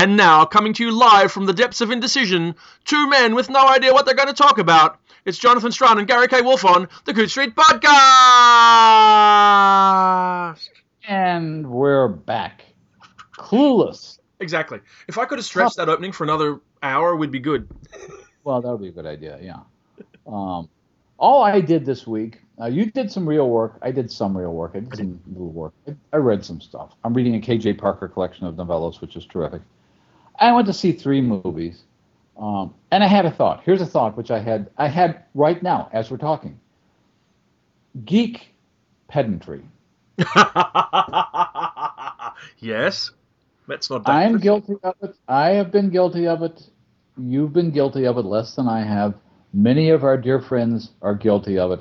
And now, coming to you live from the depths of indecision, two men with no idea what they're going to talk about. It's Jonathan Strahan and Gary K. Wolfe on the Coode Street Podcast. And we're back. Clueless. Exactly. If I could have stretched that opening for another hour, we'd be good. Well, that would be a good idea, yeah. Um, all I did this week, uh, you did some real work. I did some real work. I did some little work. I, I read some stuff. I'm reading a K.J. Parker collection of novellas, which is terrific. I went to see three movies, um, and I had a thought. Here's a thought which I had. I had right now as we're talking. Geek pedantry. yes, that's not. I'm guilty of it. I have been guilty of it. You've been guilty of it less than I have. Many of our dear friends are guilty of it.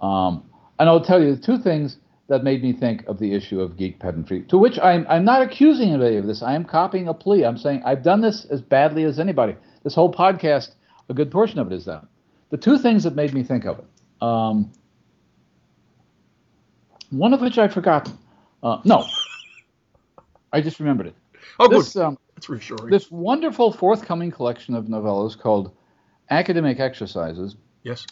Um, and I'll tell you the two things that made me think of the issue of geek pedantry, to which I'm, I'm not accusing anybody of this. I am copying a plea. I'm saying I've done this as badly as anybody. This whole podcast, a good portion of it is that. The two things that made me think of it. Um, one of which I've forgotten. Uh, no, I just remembered it. Oh, good. This, um, That's reassuring. this wonderful forthcoming collection of novellas called Academic Exercises yes.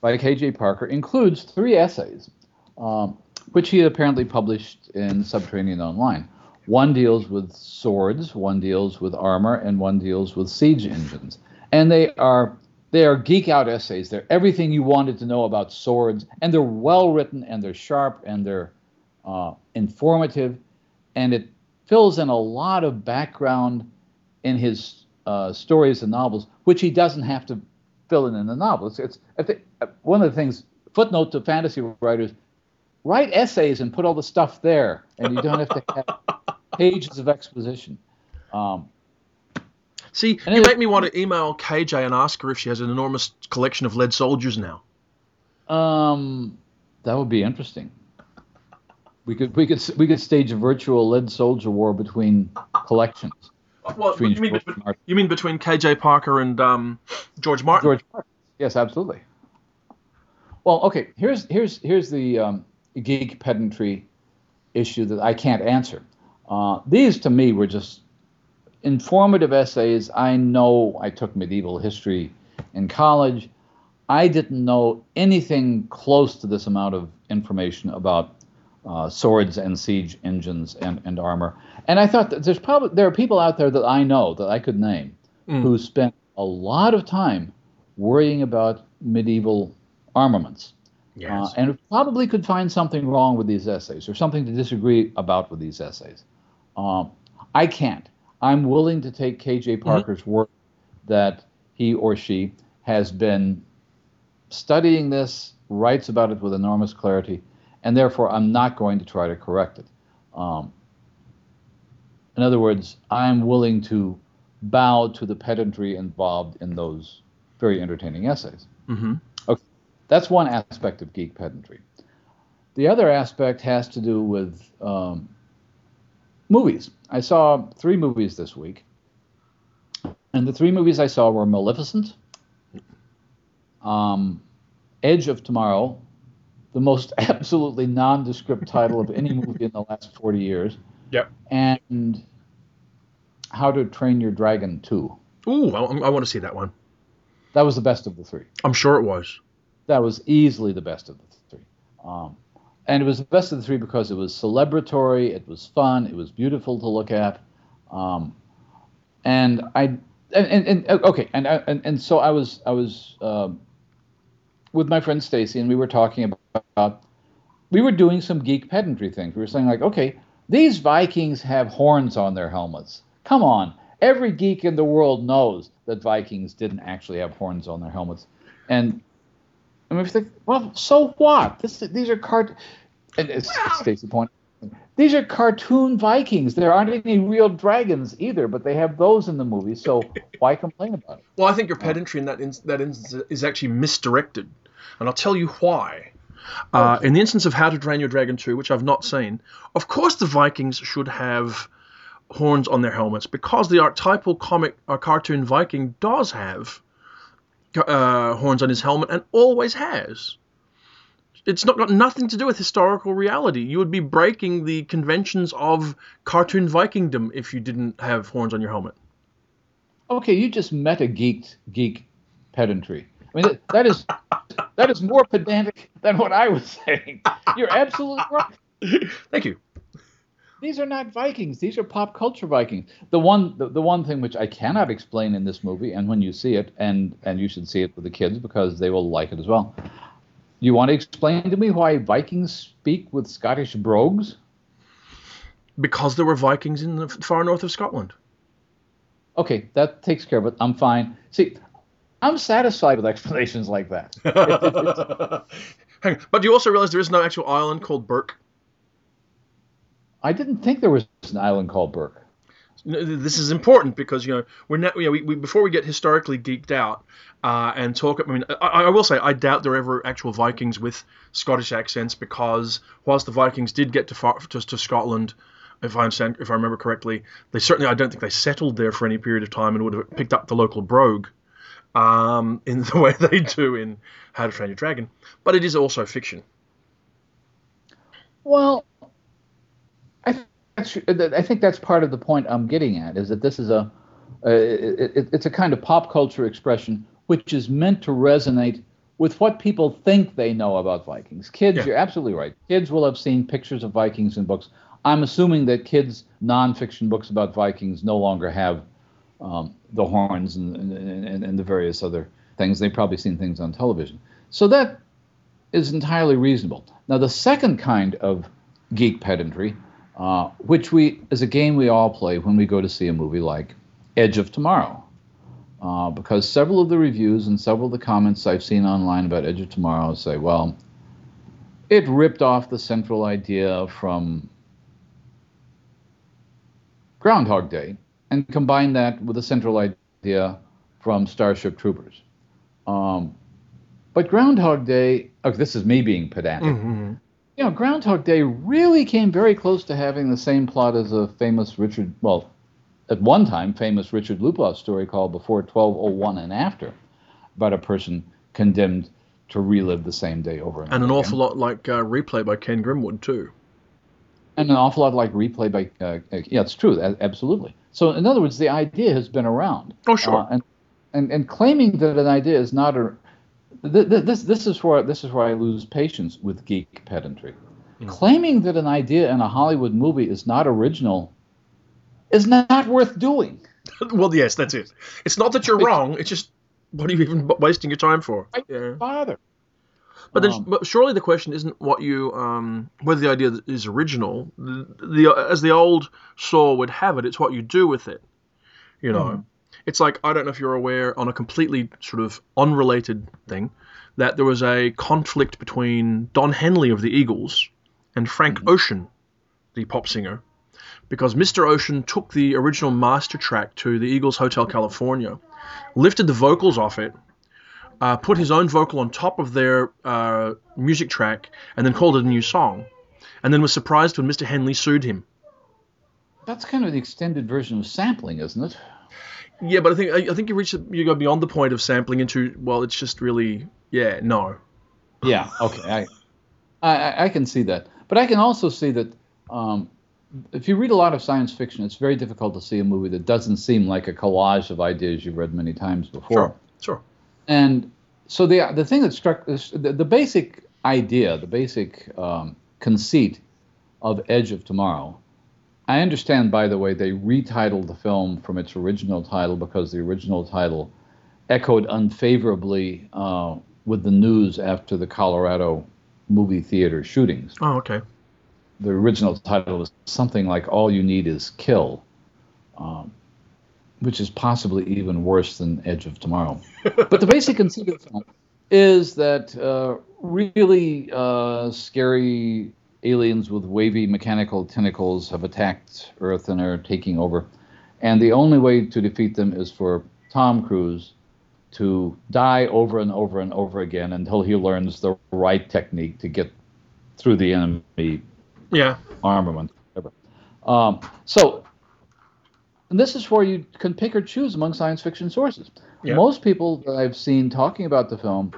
by K.J. Parker includes three essays, um, which he apparently published in Subterranean Online. One deals with swords, one deals with armor, and one deals with siege engines. And they are they are geek out essays. They're everything you wanted to know about swords, and they're well written, and they're sharp, and they're uh, informative, and it fills in a lot of background in his uh, stories and novels, which he doesn't have to fill in in the novel. It's, it's uh, one of the things. Footnote to fantasy writers: write essays and put all the stuff there, and you don't have to have pages of exposition. Um, See, And you it- make me want to email KJ and ask her if she has an enormous collection of lead soldiers now. um, that would be interesting. We could we could we could stage a virtual lead soldier war between collections. Well, Between you mean, George bet- Martin. you mean between KJ Parker and um, George Martin? George Martin. Yes, absolutely. Well, okay. Here's here's here's the um, geek pedantry issue that I can't answer. Uh, these to me were just informative essays. I know I took medieval history in college. I didn't know anything close to this amount of information about uh, swords and siege engines and, and armor. And I thought that there's probably there are people out there that I know that I could name Mm. who spent a lot of time worrying about medieval armaments. Yes. Uh, and probably could find something wrong with these essays or something to disagree about with these essays. Um, I can't. I'm willing to take KJ Parker's work, that he or she has been studying this, writes about it with enormous clarity, and therefore I'm not going to try to correct it. Um, in other words, I'm willing to bow to the pedantry involved in those very entertaining essays. hmm That's one aspect of geek pedantry. The other aspect has to do with um, movies. I saw three movies this week, and the three movies I saw were Maleficent, um, Edge of Tomorrow, the most absolutely nondescript title of any movie in the last 40 years, Yep. and How to Train Your Dragon 2. Ooh, I, I want to see that one. That was the best of the three. I'm sure it was. That was easily the best of the three. Um, and it was the best of the three because it was celebratory, it was fun, it was beautiful to look at, um, and I and, and, and okay, and, and and so I was I was um with my friend Stacy, and we were talking about we were doing some geek pedantry things. We were saying like, okay, these Vikings have horns on their helmets. Come on, every geek in the world knows that Vikings didn't actually have horns on their helmets, and I mean, if they, well, so what? This, these are cart. And it's, Stacy point. These are cartoon Vikings. There aren't any real dragons either, but they have those in the movie. So why complain about it? Well, I think your pedantry in that in, that instance is actually misdirected, and I'll tell you why. Uh, in the instance of How to Train Your Dragon 2, which I've not seen, of course the Vikings should have horns on their helmets because the archetypal comic or cartoon Viking does have uh, horns on his helmet and always has. it's not got nothing to do with historical reality. You would be breaking the conventions of cartoon Vikingdom if you didn't have horns on your helmet. Okay, you just met a geeked geek pedantry. I mean, that is that is more pedantic than what I was saying. You're absolutely right. Thank you. These are not Vikings. These are pop culture Vikings. The one the, the one thing which I cannot explain in this movie, and when you see it, and and you should see it with the kids because they will like it as well. You want to explain to me why Vikings speak with Scottish brogues? Because there were Vikings in the far north of Scotland. Okay, that takes care of it. I'm fine. See, I'm satisfied with explanations like that. Hang on. But do you also realize there is no actual island called Berk? I didn't think there was an island called Berk. This is important because you know we're not, you know, we, we, before we get historically geeked out uh, and talk. I mean, I, I, will say I doubt there are ever actual Vikings with Scottish accents because whilst the Vikings did get to far, to, to Scotland, if I understand, if I remember correctly, they certainly I don't think they settled there for any period of time and would have picked up the local brogue um, in the way they do in How to Train Your Dragon. But it is also fiction. Well, I think that's part of the point I'm getting at is that this is a, it, it's a kind of pop culture expression which is meant to resonate with what people think they know about Vikings. Kids, yeah. you're absolutely right. Kids will have seen pictures of Vikings in books. I'm assuming that kids' nonfiction books about Vikings no longer have um, the horns and, and, and, the various other things. They've probably seen things on television. So that is entirely reasonable. Now, the second kind of geek pedantry uh, which we is a game we all play when we go to see a movie like Edge of Tomorrow. Uh, because several of the reviews and several of the comments I've seen online about Edge of Tomorrow say, well, it ripped off the central idea from Groundhog Day and combined that with the central idea from Starship Troopers. Um, but Groundhog Day, oh, this is me being pedantic. Mm-hmm you know, Groundhog Day really came very close to having the same plot as a famous Richard, well, at one time famous Richard Lupoff story called Before 1201 and After, about a person condemned to relive the same day over and, over. and an awful lot like uh, replay by Ken Grimwood too. And an awful lot like replay by uh, uh yeah, it's true, absolutely. So in other words, the idea has been around. Oh sure. Uh, and, and and claiming that an idea is not a this this is where this is where I lose patience with geek pedantry. Mm. Claiming that an idea in a Hollywood movie is not original is not worth doing. well, yes, that's it. It's not that you're wrong. It's just what are you even wasting your time for? I yeah. Bother. But then, um, but surely the question isn't what you um, whether the idea is original. The, the, as the old saw would have it, it's what you do with it. You know. Mm it's like I don't know if you're aware on a completely sort of unrelated thing that there was a conflict between Don Henley of the Eagles and Frank mm-hmm. Ocean, the pop singer, because Mr. Ocean took the original master track to the Eagles Hotel California, lifted the vocals off it, uh, put his own vocal on top of their uh, music track, and then called it a new song, and then was surprised when Mr. Henley sued him. That's kind of the extended version of sampling, isn't it? Yeah, but I think I, I think you reach you go beyond the point of sampling into well, it's just really yeah no. Yeah. Okay. I, I I can see that, but I can also see that um, if you read a lot of science fiction, it's very difficult to see a movie that doesn't seem like a collage of ideas you've read many times before. Sure. Sure. And so the the thing that struck the, the basic idea, the basic um, conceit of Edge of Tomorrow I understand, by the way, they retitled the film from its original title because the original title echoed unfavorably uh, with the news after the Colorado movie theater shootings. Oh, okay. The original title was something like "All You Need Is Kill," um, which is possibly even worse than Edge of Tomorrow. but the basic conceit of the film is that uh, really uh, scary aliens with wavy mechanical tentacles have attacked Earth and are taking over. And the only way to defeat them is for Tom Cruise to die over and over and over again until he learns the right technique to get through the enemy yeah. armament. Um, so, this is where you can pick or choose among science fiction sources. Yeah. Most people that I've seen talking about the film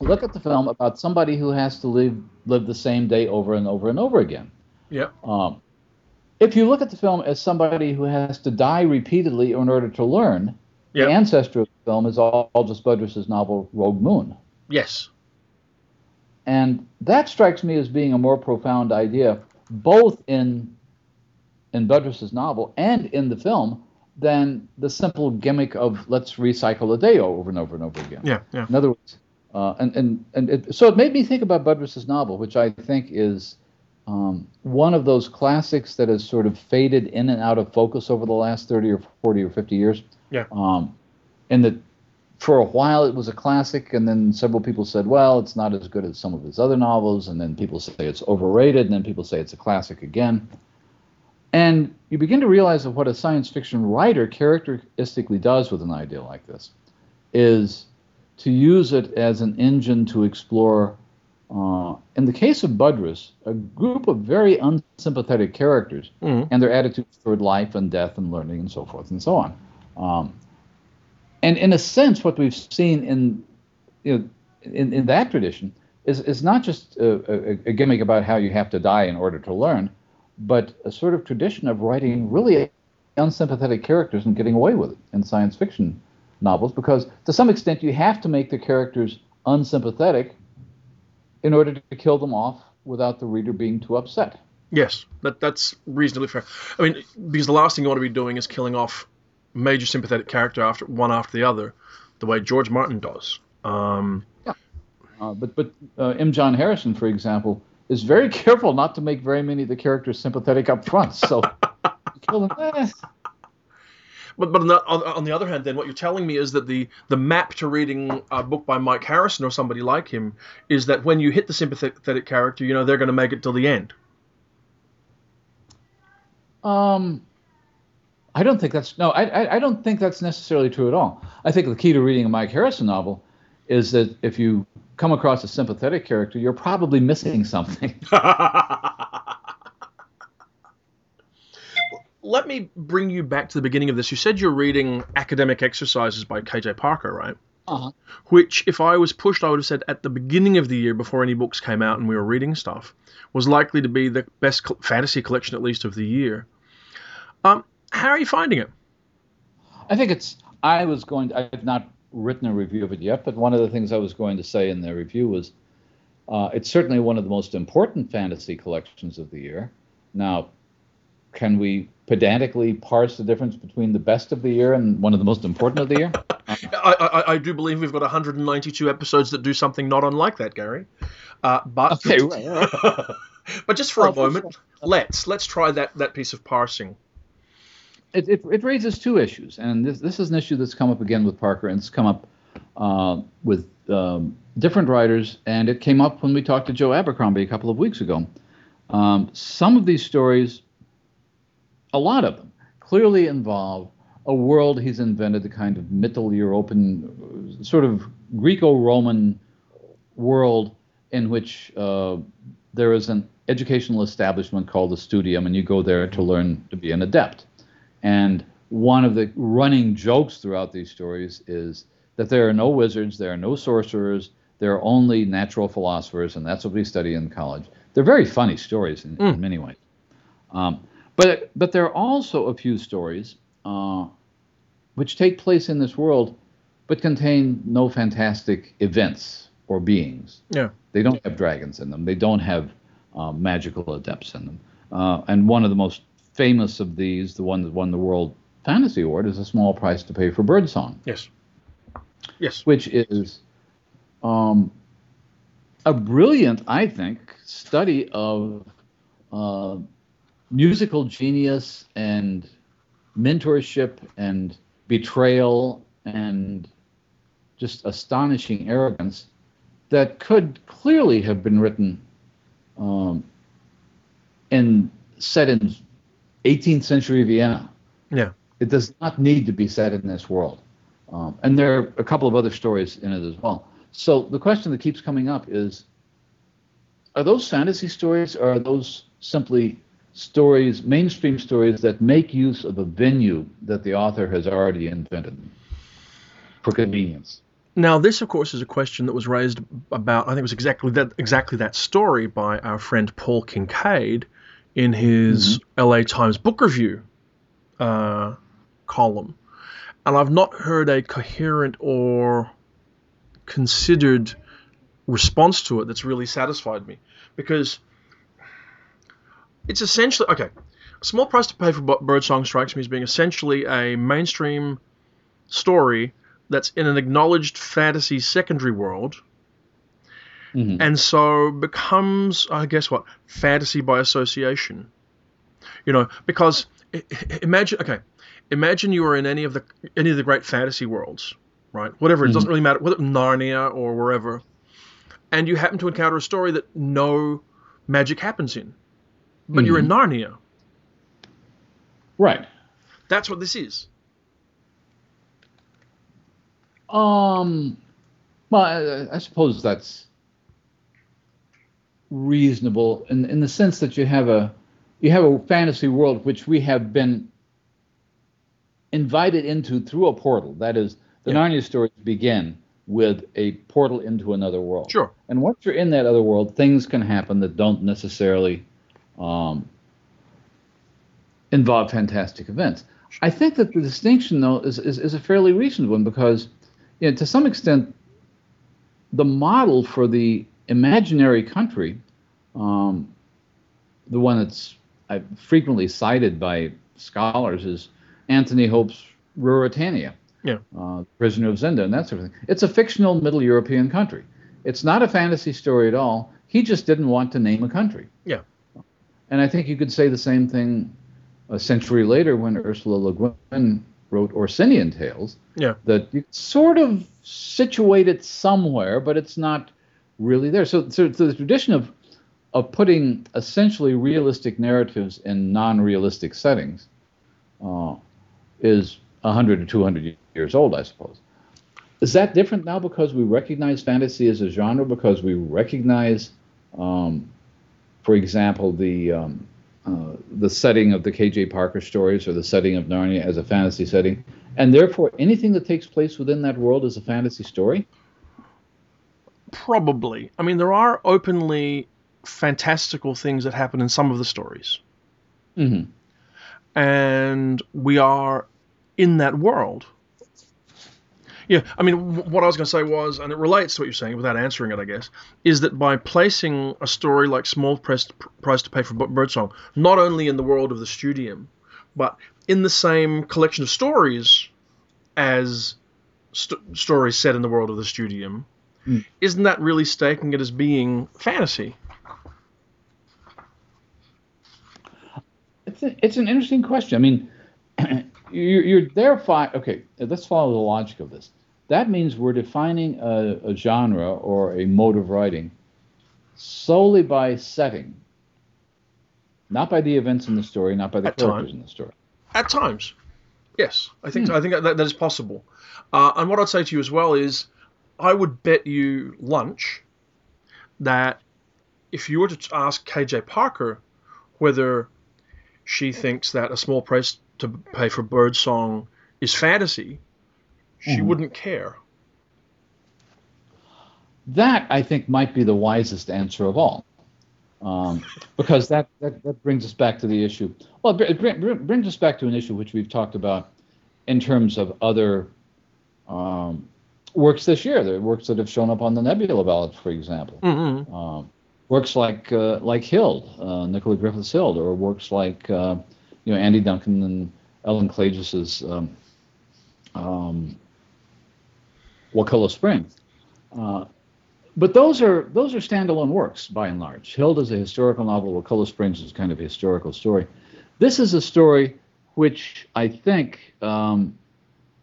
look at the film about somebody who has to live live the same day over and over and over again. Yeah. Um, if you look at the film as somebody who has to die repeatedly in order to learn, Yeah. the ancestor of the film is Algis Budrys's novel Rogue Moon. Yes. And that strikes me as being a more profound idea, both in in Budrys's novel and in the film, than the simple gimmick of let's recycle a day over and over and over again. Yeah. Yeah. In other words, uh, and and and it, so it made me think about Budrys's novel, which I think is um, one of those classics that has sort of faded in and out of focus over the last thirty or forty or fifty years. Yeah. Um, and that for a while it was a classic, and then several people said, well, it's not as good as some of his other novels, and then people say it's overrated, and then people say it's a classic again. And you begin to realize that what a science fiction writer characteristically does with an idea like this is to use it as an engine to explore, uh, in the case of Budrys, a group of very unsympathetic characters Mhm. and their attitudes toward life and death and learning and so forth and so on. Um, and in a sense, what we've seen in you know in, in that tradition is, is not just a, a, a gimmick about how you have to die in order to learn, but a sort of tradition of writing really unsympathetic characters and getting away with it in science fiction novels because to some extent you have to make the characters unsympathetic in order to kill them off without the reader being too upset. Yes, that that's reasonably fair. I mean, because the last thing you want to be doing is killing off major sympathetic character after one after the other, the way George Martin does. Um, Uh, but but uh, M. John Harrison, for example, is very careful not to make very many of the characters sympathetic up front. So kill them. eh. But but on the, on, the other hand, then what you're telling me is that the the map to reading a book by Mike Harrison or somebody like him is that when you hit the sympathetic character, you know they're going to make it till the end. Um, I don't think that's no. I, I I don't think that's necessarily true at all. I think the key to reading a Mike Harrison novel is that if you come across a sympathetic character, you're probably missing something. Let me bring you back to the beginning of this. You said you're reading Academic Exercises by KJ Parker, right? Uh-huh. Which, if I was pushed, I would have said at the beginning of the year, before any books came out and we were reading stuff, was likely to be the best fantasy collection, at least of the year. Um, how are you finding it? I think it's. I was going. To, I've not written a review of it yet, but one of the things I was going to say in the review was, uh, it's certainly one of the most important fantasy collections of the year. Now, can we pedantically parse the difference between the best of the year and one of the most important of the year? I, I, I do believe we've got 192 episodes that do something not unlike that, Gary. Uh, but Okay, right, but just for Oh, a moment, sure. let's let's try that that piece of parsing. it, it, it raises two issues, and this, this is an issue that's come up again with Parker, and it's come up uh, with um, different writers, and it came up when we talked to Joe Abercrombie a couple of weeks ago. Um, some of these stories, a lot of them, clearly involve a world he's invented, the kind of Middle European, sort of Greco-Roman world in which uh, there is an educational establishment called the Studium, and you go there to learn to be an adept. And one of the running jokes throughout these stories is that there are no wizards, there are no sorcerers, there are only natural philosophers, and that's what we study in college. They're very funny stories in, in many ways. Um, but but there are also a few stories uh, which take place in this world, but contain no fantastic events or beings. Yeah. They don't have dragons in them. They don't have uh, magical adepts in them. Uh, and one of the most famous of these, the one that won the World Fantasy Award, is A Small Price to Pay for Birdsong, Yes. Yes. which is um, a brilliant, I think, study of uh, musical genius and mentorship and betrayal and just astonishing arrogance that could clearly have been written um, in set in 18th century Vienna. Yeah. It does not need to be set in this world. Um, and there are a couple of other stories in it as well. So the question that keeps coming up is are those fantasy stories or are those simply stories, mainstream stories that make use of a venue that the author has already invented for convenience? Now, this, of course, is a question that was raised about. I think it was exactly that exactly that story by our friend Paul Kincaid in his mm-hmm. LA Times book review uh, column, and I've not heard a coherent or considered response to it that's really satisfied me because it's essentially okay. A small price to pay for Birdsong strikes me as being essentially a mainstream story that's in an acknowledged fantasy secondary world. Mm-hmm. And so becomes, I guess, what fantasy by association. You know, because imagine, okay, imagine you were in any of the any of the great fantasy worlds, right? Whatever it mm-hmm. doesn't really matter, whether Narnia or wherever, and you happen to encounter a story that no magic happens in, but mm-hmm. you're in mm-hmm. Narnia. Right. That's what this is. Um, well, I, I suppose that's reasonable in in the sense that you have a you have a fantasy world which we have been invited into through a portal. That is, the yeah. Narnia stories begin with a portal into another world. Sure. And once you're in that other world, things can happen that don't necessarily um, involve fantastic events. I think that the distinction, though, is, is, is a fairly recent one because you know, to some extent, the model for the imaginary country, um, the one that's uh, frequently cited by scholars, is Anthony Hope's Ruritania, yeah. uh, Prisoner of Zenda, and that sort of thing. It's a fictional Middle European country. It's not a fantasy story at all. He just didn't want to name a country. Yeah. And I think you could say the same thing a century later when Ursula Le Guin wrote Orsinian Tales. Yeah. That you sort of situate it somewhere, but it's not really there. So, so, so the tradition of of putting essentially realistic narratives in non-realistic settings uh, is 100 or 200 years old, I suppose. Is that different now because we recognize fantasy as a genre? Because we recognize, um, for example, the um, uh, the setting of the K.J. Parker stories or the setting of Narnia as a fantasy setting, and therefore anything that takes place within that world is a fantasy story? Probably. I mean, there are openly fantastical things that happen in some of the stories. Mm-hmm. And we are in that world. Yeah, I mean, what I was going to say was, and it relates to what you're saying without answering it, I guess, is that by placing a story like Small Price, Price to Pay for Birdsong not only in the world of the studium, but in the same collection of stories as st- stories set in the world of the studium, mm. isn't that really staking it as being fantasy? It's, a, it's an interesting question. I mean, you're, you're okay, let's follow the logic of this that means we're defining a, a genre or a mode of writing solely by setting, not by the events in the story, not by the At characters time. in the story. At times, yes, I think hmm. I think that, that is possible. Uh, and what I'd say to you as well is, I would bet you lunch that if you were to ask KJ Parker whether she thinks that a small price to pay for Birdsong is fantasy, she mm-hmm. wouldn't care. That I think might be the wisest answer of all, um, because that, that, that brings us back to the issue. Well, it brings us back to an issue which we've talked about in terms of other um, works this year. The works that have shown up on the Nebula ballot, for example. Mm-hmm. Um, works like uh, like Hild, uh, Nicola Griffith's Hild, or works like uh, you know Andy Duncan and Ellen Klages's um, um, Wakulla Springs. Uh, but those are those are standalone works by and large. Hild is a historical novel. Wakulla Springs is kind of a historical story. This is a story which I think um,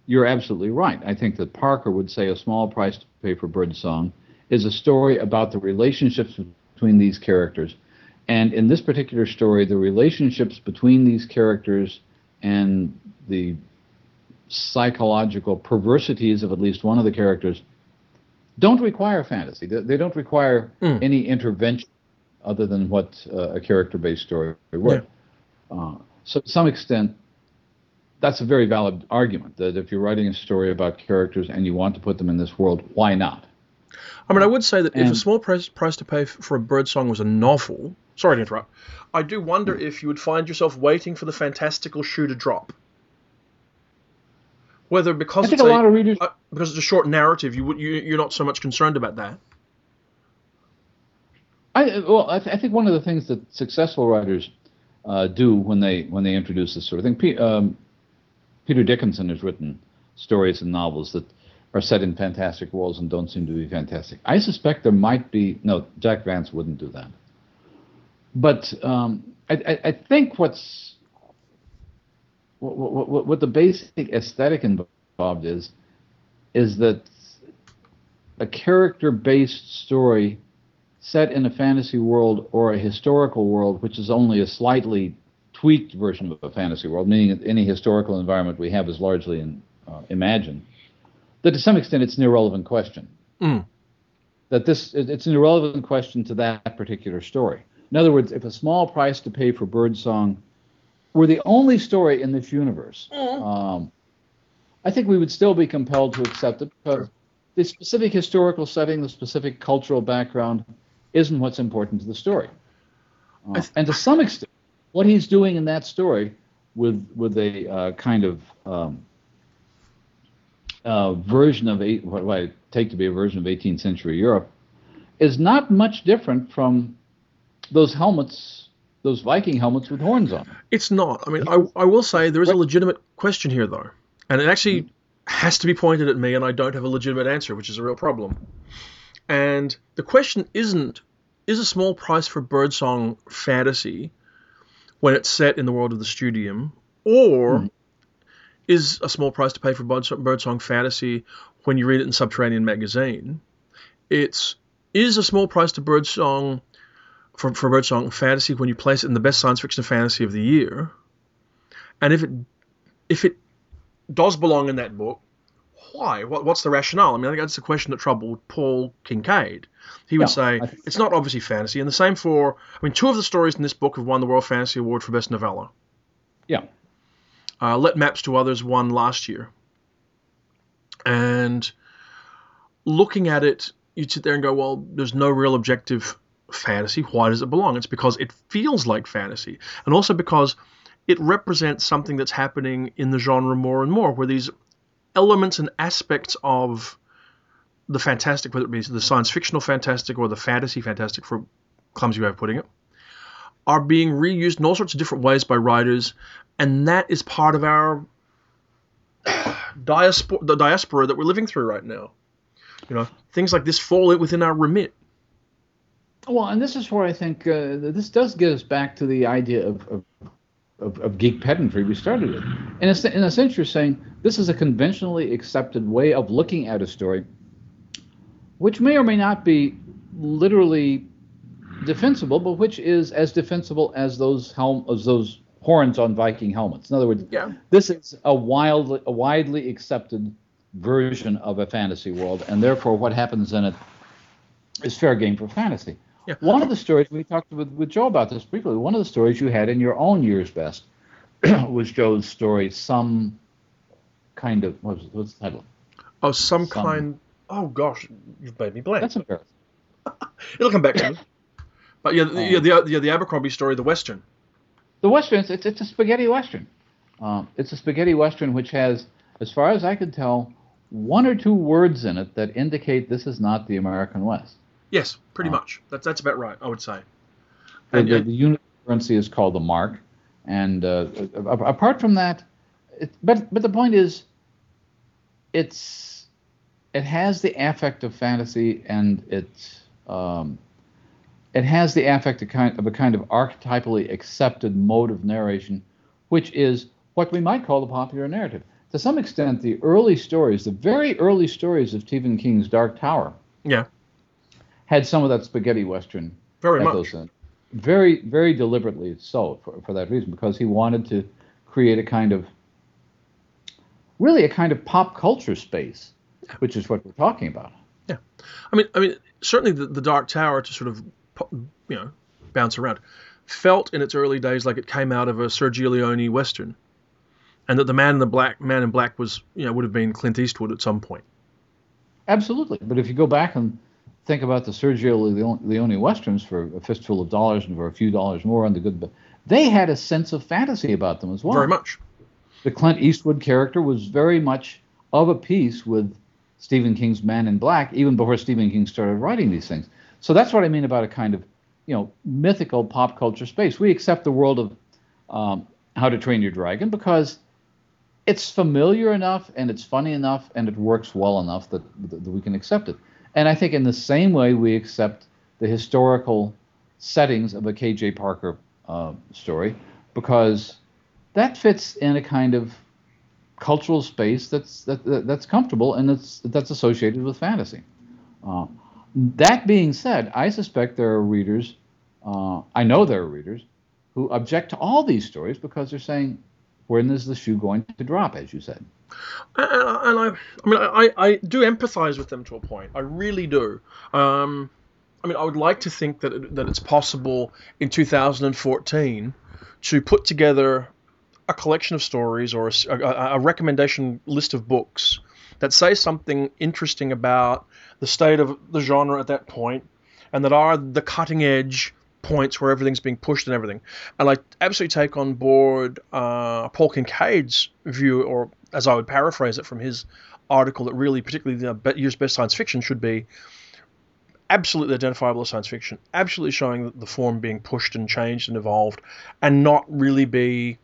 you're absolutely right. I think that Parker would say a small price to pay for Birdsong is a story about the relationships between these characters. And in this particular story, the relationships between these characters and the psychological perversities of at least one of the characters don't require fantasy. They, they don't require mm. any intervention other than what uh, a character-based story would. Yeah. Uh, so to some extent, that's a very valid argument that if you're writing a story about characters and you want to put them in this world, why not? I mean, I would say that if a small price, price to pay f- for a bird song was a novel, sorry to interrupt, I do wonder if you would find yourself waiting for the fantastical shoe to drop. Whether because I think it's a lot of readers. uh, because it's a short narrative, you would you you're not so much concerned about that. I well, I, th- I think one of the things that successful writers uh, do when they when they introduce this sort of thing. Pe- um, Peter Dickinson has written stories and novels that are set in fantastic worlds and don't seem to be fantastic. I suspect there might be no. Jack Vance wouldn't do that. But um, I, I, I think what's what, what, what, what the basic aesthetic involved is is that a character-based story set in a fantasy world or a historical world, which is only a slightly tweaked version of a fantasy world, meaning that any historical environment we have is largely in, uh, imagined, that to some extent it's an irrelevant question. Mm. That this it's an irrelevant question to that particular story. In other words, if a small price to pay for birdsong were the only story in this universe, um, I think we would still be compelled to accept it because the specific historical setting, the specific cultural background, isn't what's important to the story. Uh, th- and to some extent, what he's doing in that story with with a uh, kind of um, uh, version of eight, what I take to be a version of 18th century Europe is not much different from those helmets, those Viking helmets with horns on them. It's not. I mean, I, I will say there is a legitimate question here, though. And it actually has to be pointed at me, and I don't have a legitimate answer, which is a real problem. And the question isn't is a small price for birdsong fantasy when it's set in the world of the studium, or Mhm. is a small price to pay for birdsong, birdsong fantasy when you read it in Subterranean magazine? It's is a small price to birdsong for, for birdsong fantasy when you place it in the best science fiction fantasy of the year, and if it if it does belong in that book, why? What, what's the rationale? I mean, I think that's the question that troubled Paul Kincaid. He would Yeah, say it's not obviously fantasy, and the same for I mean, two of the stories in this book have won the World Fantasy Award for best novella. Yeah. Uh, Let Maps to Others won last year, and looking at it, you'd sit there and go, well, there's no real objective fantasy. Why does it belong? It's because it feels like fantasy, and also because it represents something that's happening in the genre more and more, where these elements and aspects of the fantastic, whether it be the science fictional fantastic or the fantasy fantastic, for clumsy way of putting it, are being reused in all sorts of different ways by writers, and that is part of our diaspora, the diaspora that we're living through right now. You know, things like this fall within our remit. Well, and this is where I think uh, this does get us back to the idea of, of, of, of geek pedantry we started with. In a, se- in a sense, you're saying this is a conventionally accepted way of looking at a story, which may or may not be literally defensible, but which is as defensible as those helm as those horns on Viking helmets. In other words, Yeah. this is a wildly a widely accepted version of a fantasy world, and therefore what happens in it is fair game for fantasy. Yeah. One of the stories we talked with, with Joe about this briefly. One of the stories you had in your own year's best was Joe's story, some kind of what was it, what's the title? Oh, some, Some- kind. Oh gosh, you've made me blank. That's embarrassing. It'll come back to me. But yeah, the, yeah, the, yeah, the Abercrombie story, the Western. The western, it's, it's, it's a spaghetti western. Um, it's a spaghetti western which has, as far as I could tell, one or two words in it that indicate this is not the American West. Yes, pretty Oh. much. That's that's about right. I would say. The, And, the, uh, the unit currency is called the mark, and uh, apart from that, it, but but the point is, it's it has the affect of fantasy, and it um, it has the affect of kind of a kind of archetypally accepted mode of narration, which is what we might call the popular narrative. To some extent, the early stories, the very early stories of Stephen King's Dark Tower, yeah, had some of that spaghetti western very much. in. Very, very deliberately so for, for that reason, because he wanted to create a kind of, really a kind of pop culture space, which is what we're talking about. Yeah, I mean, I mean, certainly the, the Dark Tower to sort of, you know, bounce around, felt in its early days like it came out of a Sergio Leone western. and that the man in the black man in black was you know would have been Clint Eastwood at some point. Absolutely, but if you go back and think about the Sergio Leone westerns for a fistful of dollars and for a few dollars more on the good, they had a sense of fantasy about them as well. Very much. The Clint Eastwood character was very much of a piece with Stephen King's Man in Black, even before Stephen King started writing these things. So that's what I mean about a kind of, you know, mythical pop culture space. We accept the world of um, How to Train Your Dragon because it's familiar enough and it's funny enough and it works well enough that, that we can accept it. And I think in the same way we accept the historical settings of a K.J. Parker uh, story because that fits in a kind of cultural space that's that, that, that's comfortable and that's that's associated with fantasy. Uh, that being said, I suspect there are readers, uh, I know there are readers, who object to all these stories because they're saying, when is the shoe going to drop, as you said? And, and I, I mean, I, I do empathize with them to a point. I really do. Um, I mean, I would like to think that it, that it's possible in 2014 to put together a collection of stories or a, a, a recommendation list of books that say something interesting about the state of the genre at that point and that are the cutting edge points where everything's being pushed and everything. And I absolutely take on board uh, Paul Kincaid's view, or as I would paraphrase it from his article, that really, particularly the year's best science fiction, should be absolutely identifiable as science fiction, absolutely showing the form being pushed and changed and evolved, and not really be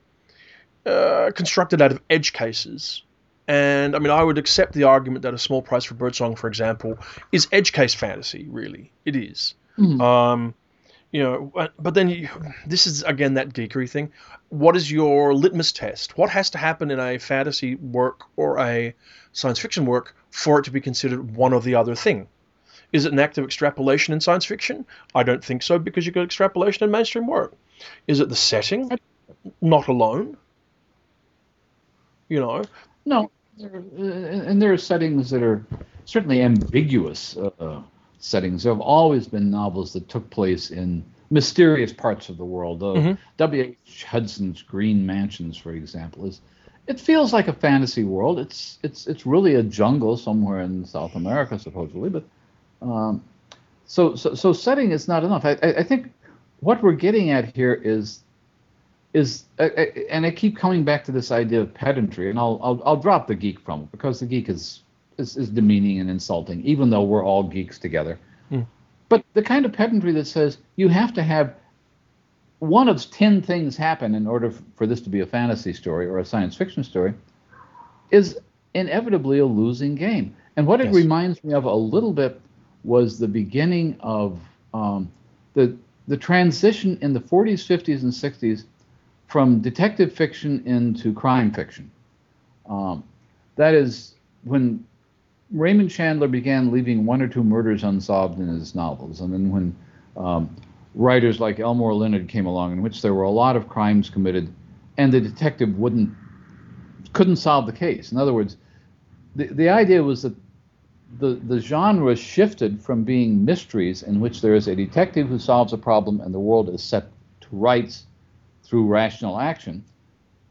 uh, constructed out of edge cases. And I mean, I would accept the argument that a small price for birdsong, for example, is edge case fantasy. Really, it is. Mm-hmm. Um, you know, uh, but then you, this is again that geekery thing. What is your litmus test? What has to happen in a fantasy work or a science fiction work for it to be considered one or the other thing? Is it an act of extrapolation in science fiction? I don't think so because you've got extrapolation in mainstream work. Is it the setting? Not alone. You know. No, and there are settings that are certainly ambiguous uh, settings. There have always been novels that took place in mysterious parts of the world. Uh, mm-hmm. W.H. Hudson's Green Mansions, for example, is it feels like a fantasy world. It's it's it's really a jungle somewhere in South America, supposedly, but um, so, so so setting is not enough. I, I think what we're getting at here is is uh, uh, and I keep coming back to this idea of pedantry, and I'll I'll, I'll drop the geek from it because the geek is, is is demeaning and insulting, even though we're all geeks together. Mm. But the kind of pedantry that says you have to have one of ten things happen in order for this to be a fantasy story or a science fiction story is inevitably a losing game. And what yes. it reminds me of a little bit was the beginning of um, the the transition in the 40s, 50s, and 60s from detective fiction into crime fiction. Um, that is when Raymond Chandler began leaving one or two murders unsolved in his novels, and then when um, writers like Elmore Leonard came along, in which there were a lot of crimes committed, and the detective wouldn't couldn't solve the case. In other words, the the idea was that the the genre shifted from being mysteries in which there is a detective who solves a problem and the world is set to rights through rational action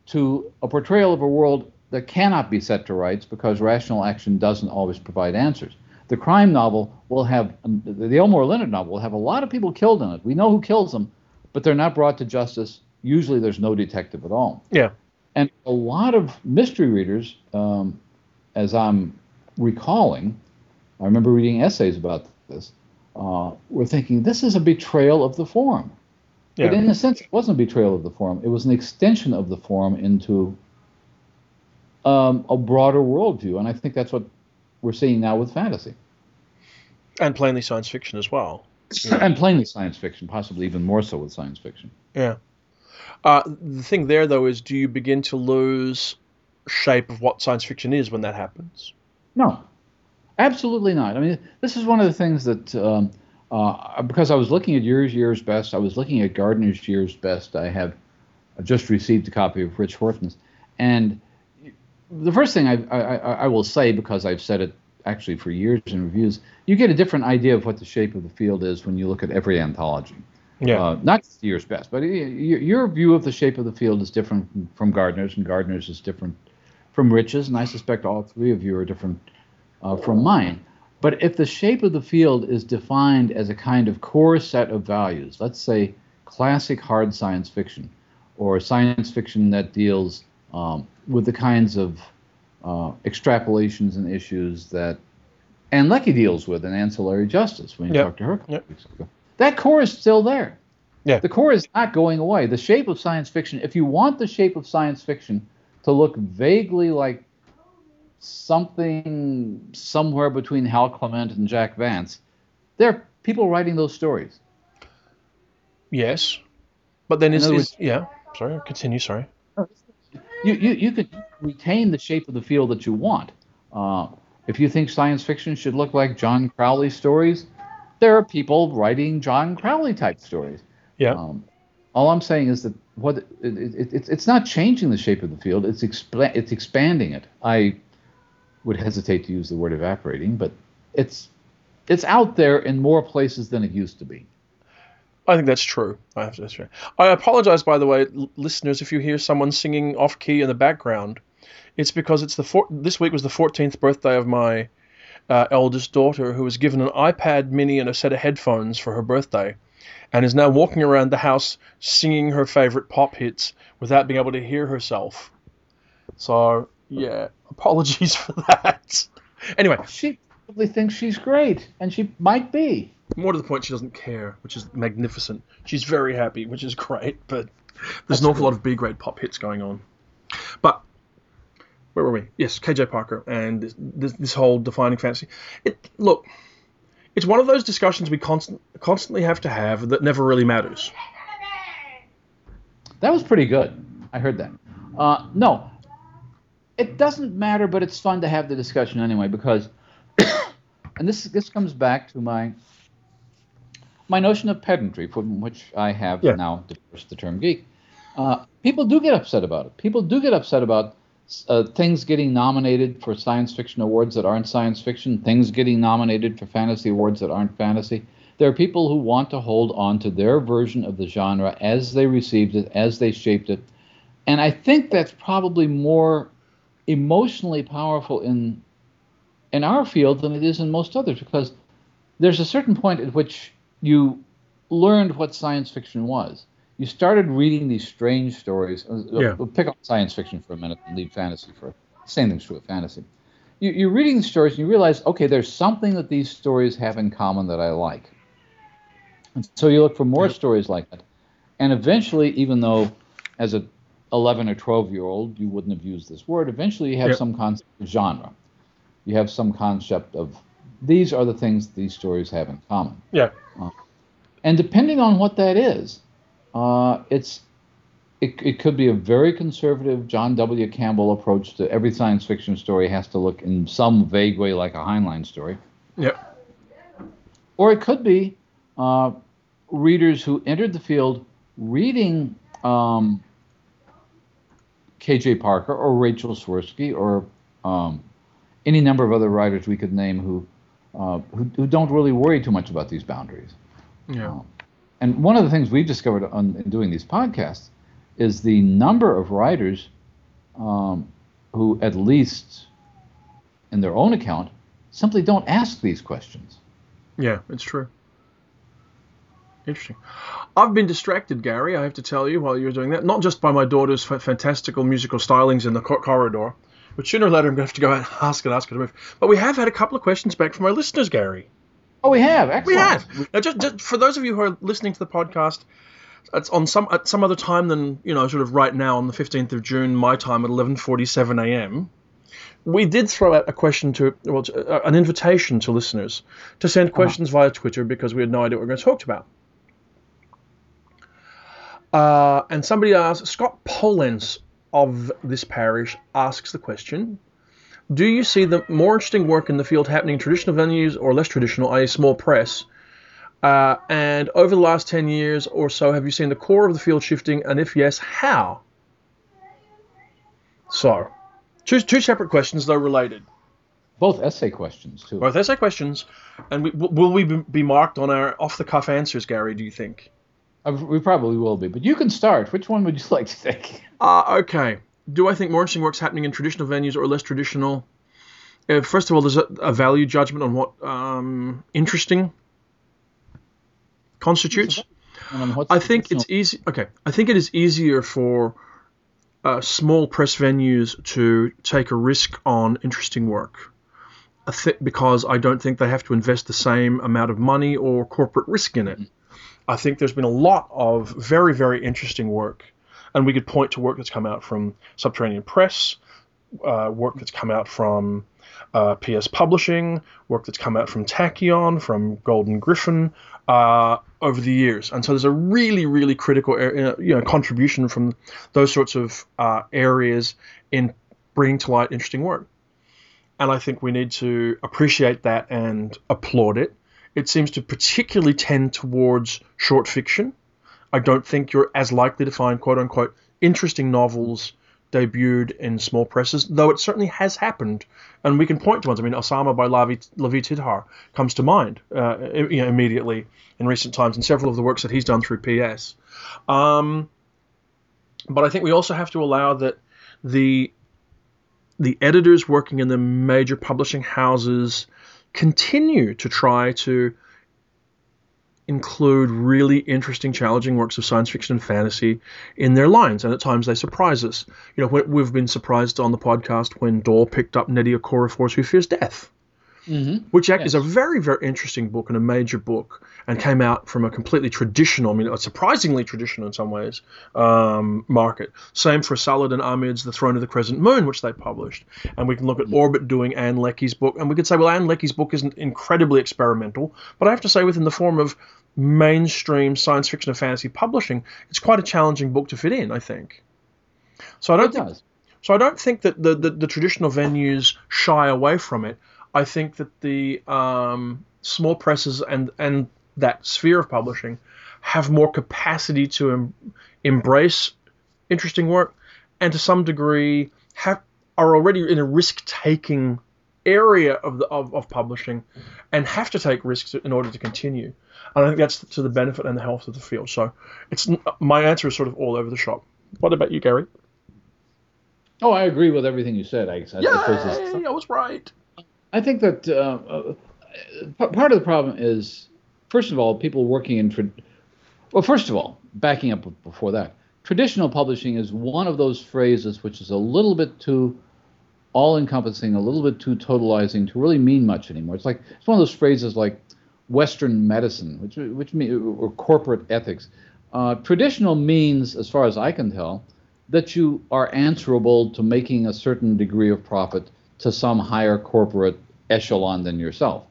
to a portrayal of a world that cannot be set to rights because rational action doesn't always provide answers. The crime novel will have, the Elmore Leonard novel will have a lot of people killed in it. We know who kills them, but they're not brought to justice. Usually there's no detective at all. Yeah. And a lot of mystery readers, um, as I'm recalling, I remember reading essays about this, uh, were thinking this is a betrayal of the form. Yeah. But in a sense, it wasn't a betrayal of the form. It was an extension of the form into um, a broader worldview, and I think that's what we're seeing now with fantasy. And plainly science fiction as well. Yeah. And plainly science fiction, possibly even more so with science fiction. Yeah. Uh, the thing there, though, is do you begin to lose shape of what science fiction is when that happens? No, absolutely not. I mean, this is one of the things that um, uh, because I was looking at yours year's best, I was looking at Gardner's year's best. I have just received a copy of Rich Horton's, and the first thing I, I, I, will say, because I've said it actually for years in reviews, you get a different idea of what the shape of the field is when you look at every anthology. Yeah. Uh, not years best, but your view of the shape of the field is different from Gardner's, and Gardner's is different from Rich's, and I suspect all three of you are different uh, from mine. But if the shape of the field is defined as a kind of core set of values, let's say classic hard science fiction, or science fiction that deals um, with the kinds of uh, extrapolations and issues that Ann Leckie deals with in Ancillary Justice when you Yep. talk to her. Yep. weeks ago. That core is still there. Yeah. The core is not going away. The shape of science fiction, if you want the shape of science fiction to look vaguely like something somewhere between Hal Clement and Jack Vance, there are people writing those stories. Yes. But then is, is yeah. Sorry. Continue. Sorry. You, you, you could retain the shape of the field that you want. Uh, if you think science fiction should look like John Crowley stories, there are people writing John Crowley type stories. Yeah. Um, all I'm saying is that what it, it, it, it's not changing the shape of the field; it's expla- it's expanding it. I would hesitate to use the word evaporating, but it's it's out there in more places than it used to be. I think that's true. I have to true. I apologize, by the way, listeners, if you hear someone singing off key in the background. It's because it's the four- this week was the 14th birthday of my uh, eldest daughter, who was given an iPad Mini and a set of headphones for her birthday, and is now walking around the house singing her favorite pop hits without being able to hear herself. So yeah, apologies for that. Anyway, She probably thinks she's great, and she might be. More to the point, she doesn't care, which is magnificent. She's very happy, which is great, but there's an awful lot of B grade pop hits going on. But where were we? Yes, KJ Parker and this, this, this whole defining fantasy. It look, it's one of those discussions we constant, constantly have to have that never really matters. That was pretty good. I heard that. Uh, no, it doesn't matter, but it's fun to have the discussion anyway because, and this this comes back to my my notion of pedantry, from which I have Yeah. now divorced the term geek. Uh, people do get upset about it. People do get upset about uh, things getting nominated for science fiction awards that aren't science fiction, things getting nominated for fantasy awards that aren't fantasy. There are people who want to hold on to their version of the genre as they received it, as they shaped it. And I think that's probably more emotionally powerful in in our field than it is in most others because there's a certain point at which you learned what science fiction was. You started reading these strange stories. Uh, Yeah. We'll pick up science fiction for a minute and leave fantasy for same thing's true of fantasy. You, you're reading these stories and you realize, okay, there's something that these stories have in common that I like. And so you look for more Yep. stories like that. And eventually, even though as a 11 or 12 year old you wouldn't have used this word, eventually you have Yep. some concept of genre. You have some concept of these are the things these stories have in common. Yeah. And depending on what that is, uh, it's it, it could be a very conservative John W. Campbell approach to every science fiction story has to look in some vague way like a Heinlein story. Yep. Or it could be uh, readers who entered the field reading um, K.J. Parker or Rachel Swirsky or um, any number of other writers we could name who, uh, who who don't really worry too much about these boundaries. Yeah. Um, and one of the things we've discovered on in doing these podcasts is the number of writers um, who, at least in their own account, simply don't ask these questions. Yeah, it's true. Interesting. I've been distracted, Gary, I have to tell you, while you were doing that. Not just by my daughter's fa- fantastical musical stylings in the cor- corridor, which sooner or later I'm going to have to go out and ask and ask her to move. But we have had a couple of questions back from our listeners, Gary. Oh, we have. Actually. We Excellent. have. Now, just, just for those of you who are listening to the podcast, it's on some at some other time than you know, sort of right now on the 15th of June, my time at 11:47 a.m. We did throw out a question to, well, to- uh, an invitation to listeners to send questions via Twitter because we had no idea what we were going to talk about. Uh, and somebody asked, Scott Polens of this parish asks the question Do you see the more interesting work in the field happening in traditional venues or less traditional, i.e., small press? Uh, and over the last 10 years or so, have you seen the core of the field shifting? And if yes, how? So, two, two separate questions, though related. Both essay questions too. Both essay questions. And we, will we be be marked on our off the cuff answers, Gary, do you think? Uh, we probably will be, but you can start. Which one would you like to take? Uh, okay. Do I think more interesting work's happening in traditional venues or less traditional? Uh, first of all, there's a, a value judgment on what um, interesting constitutes. I think it's easy. Okay, I think it is easier for uh, small press venues to take a risk on interesting work because I don't think they have to invest the same amount of money or corporate risk in it. Mm-hmm. I think there's been a lot of very, very interesting work, and we could point to work that's come out from Subterranean Press, uh, work that's come out from uh, PS Publishing, work that's come out from Tachyon, from Golden Gryphon uh, over the years. And so there's a really, really critical you know, contribution from those sorts of uh, areas in bringing to light interesting work. And I think we need to appreciate that and applaud it. It seems to particularly tend towards short fiction. I don't think you're as likely to find quote unquote interesting novels debuted in small presses, though it certainly has happened. And we can point to ones. I mean, Osama by Lavi, Lavie Tidhar comes to mind uh, you know, immediately in recent times, and several of the works that he's done through PS. Um, but I think we also have to allow that the the editors working in the major publishing houses continue to try to include really interesting, challenging works of science fiction and fantasy in their lines, and at times they surprise us. You know, we've been surprised on the podcast when Daw picked up Nnedi Okorafor's Who Fears Death mm-hmm. which yes. is a very, very interesting book and a major book, and came out from a completely traditional, I mean, a surprisingly traditional in some ways, um, market. Same for Saladin Ahmed's The Throne of the Crescent Moon, which they published. And we can look at Orbit doing Ann Leckie's book, and we could say, well, Ann Leckie's book isn't incredibly experimental, but I have to say, within the form of mainstream science fiction and fantasy publishing, it's quite a challenging book to fit in, I think. So I don't think. So I don't think that the, the, the, traditional venues shy away from it. I think that the um, small presses and and that sphere of publishing have more capacity to em- embrace interesting work, and to some degree have are already in a risk taking area of the of, of publishing, and have to take risks in order to continue. And I think that's to the benefit and the health of the field. So it's my answer is sort of all over the shop. What about you, Gary? Oh, I agree with everything you said. I, I, Yay, I was right. I think that uh, uh, part of the problem is, first of all, people working in. Tra- well, first of all, backing up before that, traditional publishing is one of those phrases which is a little bit too all-encompassing, a little bit too totalizing to really mean much anymore. It's like it's one of those phrases like Western medicine, which which mean or corporate ethics. Uh, traditional means, as far as I can tell, that you are answerable to making a certain degree of profit to some higher corporate echelon than yourself.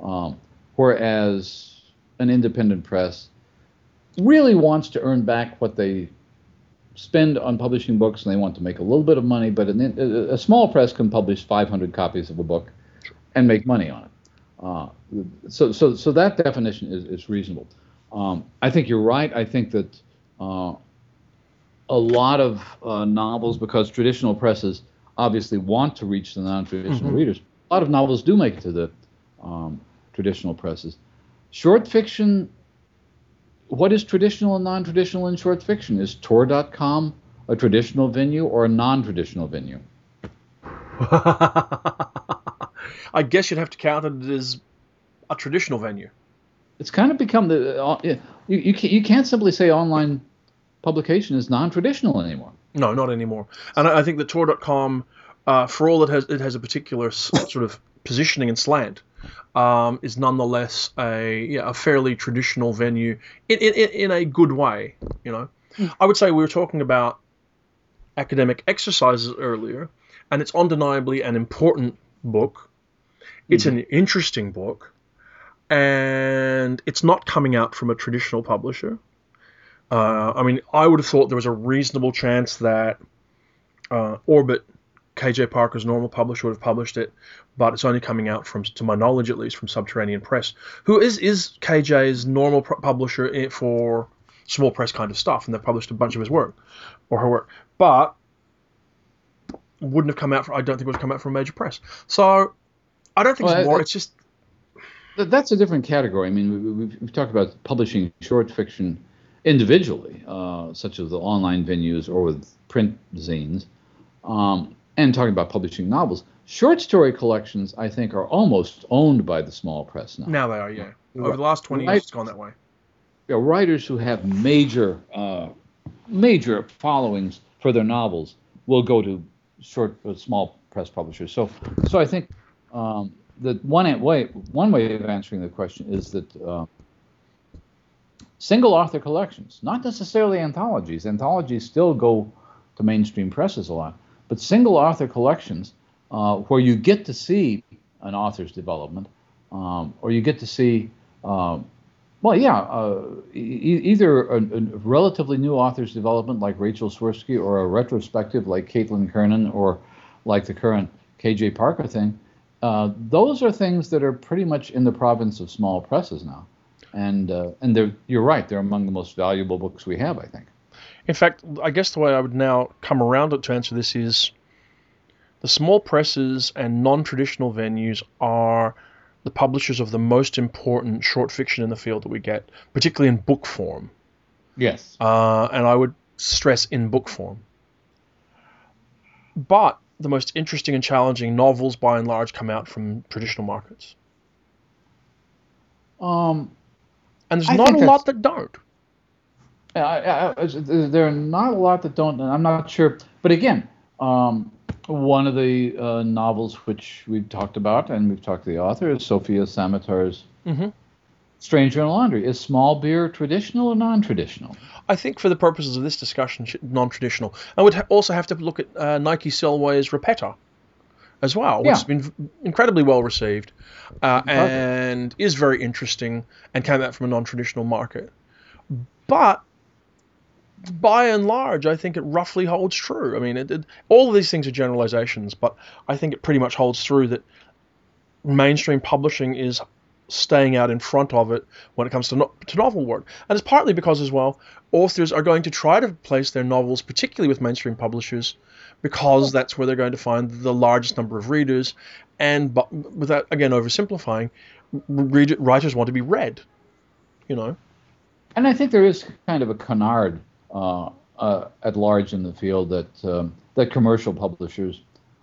Um, whereas an independent press really wants to earn back what they spend on publishing books and they want to make a little bit of money, but an, a small press can publish 500 copies of a book and make money on it. Uh, so, so, so that definition is, is reasonable. Um, I think you're right. I think that uh, a lot of uh, novels, because traditional presses obviously want to reach the non-traditional mm-hmm. readers. A lot of novels do make it to the um, traditional presses. Short fiction, what is traditional and non-traditional in short fiction? Is Tor.com a traditional venue or a non-traditional venue? I guess you'd have to count it as a traditional venue. It's kind of become the uh, you, you, can't, you can't simply say online publication is non-traditional anymore. No, not anymore. And I, I think that Tor.com, uh, for all it has, it has a particular sort of positioning and slant, um, is nonetheless a yeah, a fairly traditional venue in, in, in a good way. You know, mm. I would say we were talking about academic exercises earlier, and it's undeniably an important book. It's mm an interesting book, and it's not coming out from a traditional publisher. Uh, I mean, I would have thought there was a reasonable chance that uh, Orbit, KJ Parker's normal publisher, would have published it, but it's only coming out from, to my knowledge at least, from Subterranean Press, who is is KJ's normal publisher for small press kind of stuff, and they've published a bunch of his work or her work, but wouldn't have come out. For, I don't think it would have come out from a major press. So I don't think well, it's more. it's just that's a different category. I mean, we've, we've talked about publishing short fiction individually, uh, such as the online venues or with print zines, um, and talking about publishing novels. Short story collections, I think, are almost owned by the small press now. Now they are, yeah. Over the last 20 years, it's gone that way. Yeah, writers who have major, uh, major followings for their novels will go to short, uh, small press publishers. So, so I think um, that one way, one way of answering the question is that uh, single author collections, not necessarily anthologies. Anthologies still go to mainstream presses a lot, but single author collections uh, where you get to see an author's development, um, or you get to see, um, well, yeah, uh, e- either a, a, relatively new author's development like Rachel Swirsky, or a retrospective like Caitlin Kiernan, or like the current KJ Parker thing. Uh, those are things that are pretty much in the province of small presses now and uh, and they're, you're right, they're among the most valuable books we have, I think. In fact, I guess the way I would now come around it to answer this is the small presses and non-traditional venues are the publishers of the most important short fiction in the field that we get, particularly in book form. Yes. Uh, and I would stress in book form. But the most interesting and challenging novels, by and large, come out from traditional markets. Um, and there's I not a lot that don't. Yeah, there are not a lot that don't, and I'm not sure. But again, um, one of the uh, novels which we've talked about, and we've talked to the author, is Sofia Samatar's mm-hmm. Stranger in Olondria. Is small beer traditional or non-traditional? I think for the purposes of this discussion, non-traditional. I would ha- also have to look at uh, Nike Sulway's Rupetta as well, which yeah. has been incredibly well received uh, and is very interesting and came out from a non-traditional market. But by and large, I think it roughly holds true. I mean, it, it, all of these things are generalizations, but I think it pretty much holds true that mainstream publishing is staying out in front of it when it comes to, no, to novel work. And it's partly because, as well, authors are going to try to place their novels, particularly with mainstream publishers, because that's where they're going to find the largest number of readers. And but without again oversimplifying, read, writers want to be read, you know. And I think there is kind of a canard uh, uh, at large in the field that um, that commercial publishers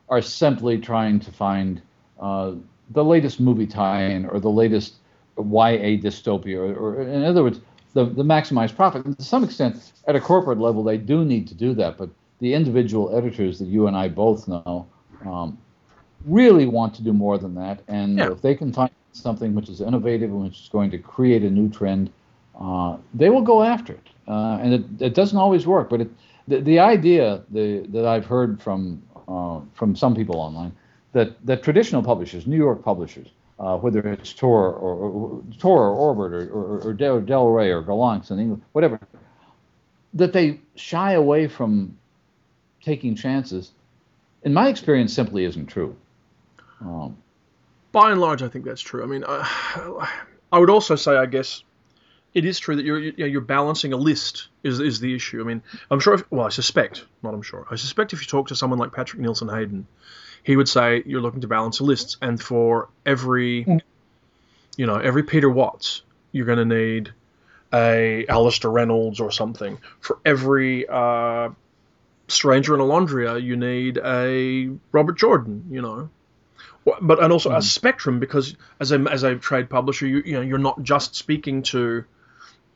are simply trying to find uh, the latest movie tie-in or the latest YA dystopia, or, or in other words, the, the maximized profit. And to some extent, at a corporate level, they do need to do that, but the individual editors that you and I both know um, really want to do more than that. And yeah. if they can find something which is innovative and which is going to create a new trend, uh, they will go after it. Uh, and it, it, doesn't always work, but it, the, the idea the, that I've heard from uh, from some people online that, that traditional publishers, New York publishers, uh, whether it's Tor or, or Tor or Orbit or, or, or Del, Del Rey or Gollancz in England, whatever, that they shy away from taking chances, in my experience, simply isn't true. Um, By and large, I think that's true. I mean, I, I would also say, I guess, it is true that you're you you're balancing a list is is the issue. I mean, I'm sure. If, well, I suspect, not I'm sure. I suspect if you talk to someone like Patrick Nielsen Hayden, he would say you're looking to balance a list, and for every, mm. you know, every Peter Watts, you're going to need a Alastair Reynolds or something. For every uh, Stranger in a Olondria, you need a Robert Jordan, you know. But and also mm. a spectrum because as a as a trade publisher, you you know you're not just speaking to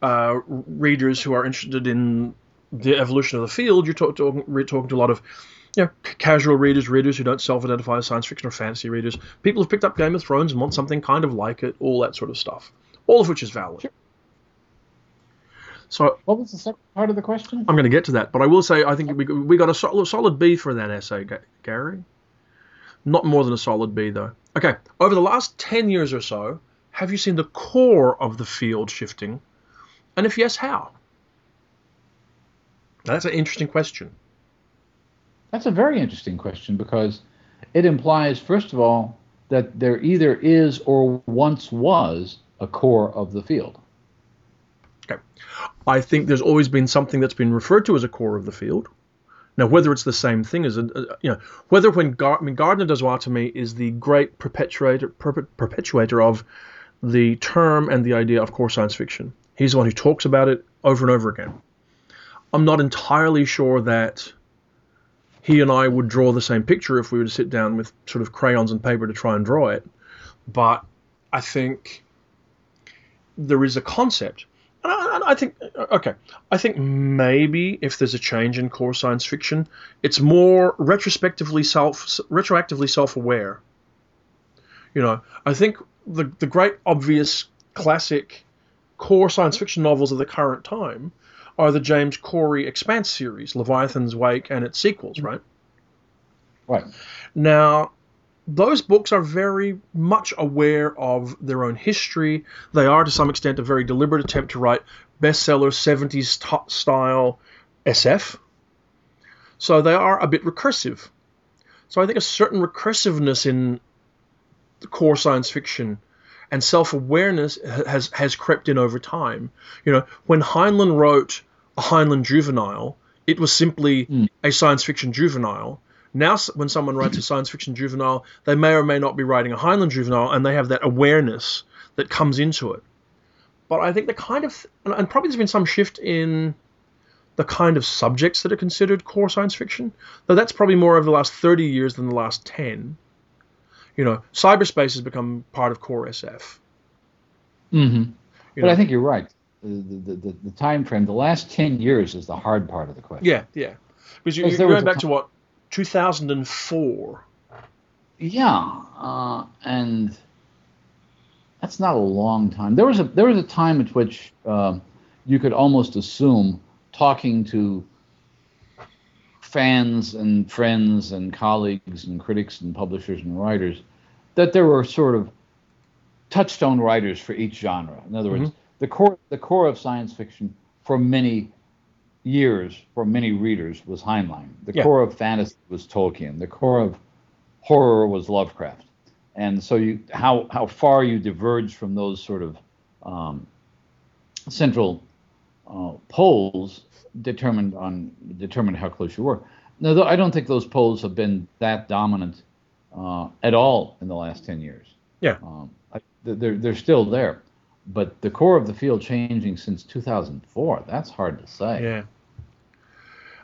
uh, readers who are interested in the evolution of the field. You're talk, talking to a lot of you know, casual readers, readers who don't self-identify as science fiction or fantasy readers, people who've picked up Game of Thrones and want something kind of like it, all that sort of stuff. All of which is valid. Sure. So what was the second part of the question? I'm going to get to that, but I will say I think we we got a solid, solid B for that essay, Gary. Not more than a solid B though. Okay, over the last ten years or so, have you seen the core of the field shifting? And if yes, how? That's an interesting question. That's a very interesting question because it implies, first of all, that there either is or once was a core of the field. Okay. I think there's always been something that's been referred to as a core of the field. Now, whether it's the same thing as a, you know, whether when Gar- I mean, Gardner me is the great perpetuator per- perpetuator of the term and the idea of core science fiction. He's the one who talks about it over and over again. I'm not entirely sure that he and I would draw the same picture if we were to sit down with sort of crayons and paper to try and draw it. But I think there is a concept. And I, and I think, okay, I think maybe if there's a change in core science fiction, it's more retrospectively self, retroactively self-aware. You know, I think the the great obvious classic core science fiction novels of the current time are the James Corey Expanse series, Leviathan Wakes and its sequels, right? Right. Now, those books are very much aware of their own history. They are, to some extent, a very deliberate attempt to write bestseller 70s t- style SF. So they are a bit recursive. So I think a certain recursiveness in core science fiction and self-awareness has has crept in over time. You know, when Heinlein wrote a Heinlein juvenile, it was simply mm. a science fiction juvenile. Now, when someone writes a science fiction juvenile, they may or may not be writing a Heinlein juvenile, and they have that awareness that comes into it. But I think the kind of, and probably there's been some shift in the kind of subjects that are considered core science fiction, though that's probably more over the last 30 years than the last 10. You know, cyberspace has become part of core SF. Mm-hmm. but know, I think you're right. The, the, the, time frame, the last 10 years is the hard part of the question. Yeah, yeah. Because you, are going back to what, 2004. Yeah, uh, and that's not a long time. There was a there was a time at which uh, you could almost assume talking to fans and friends and colleagues and critics and publishers and writers that there were sort of touchstone writers for each genre. In other words, mm-hmm. The core the core of science fiction for many years for many readers was Heinlein. The yeah. core of fantasy was Tolkien. The core of horror was Lovecraft. And so you how how far you diverge from those sort of um, central uh, poles determined on determined how close you were. Now, I don't think those poles have been that dominant uh, at all in the last ten years. Yeah, um, I, they're they're still there, but the core of the field changing since 2004. That's hard to say. Yeah.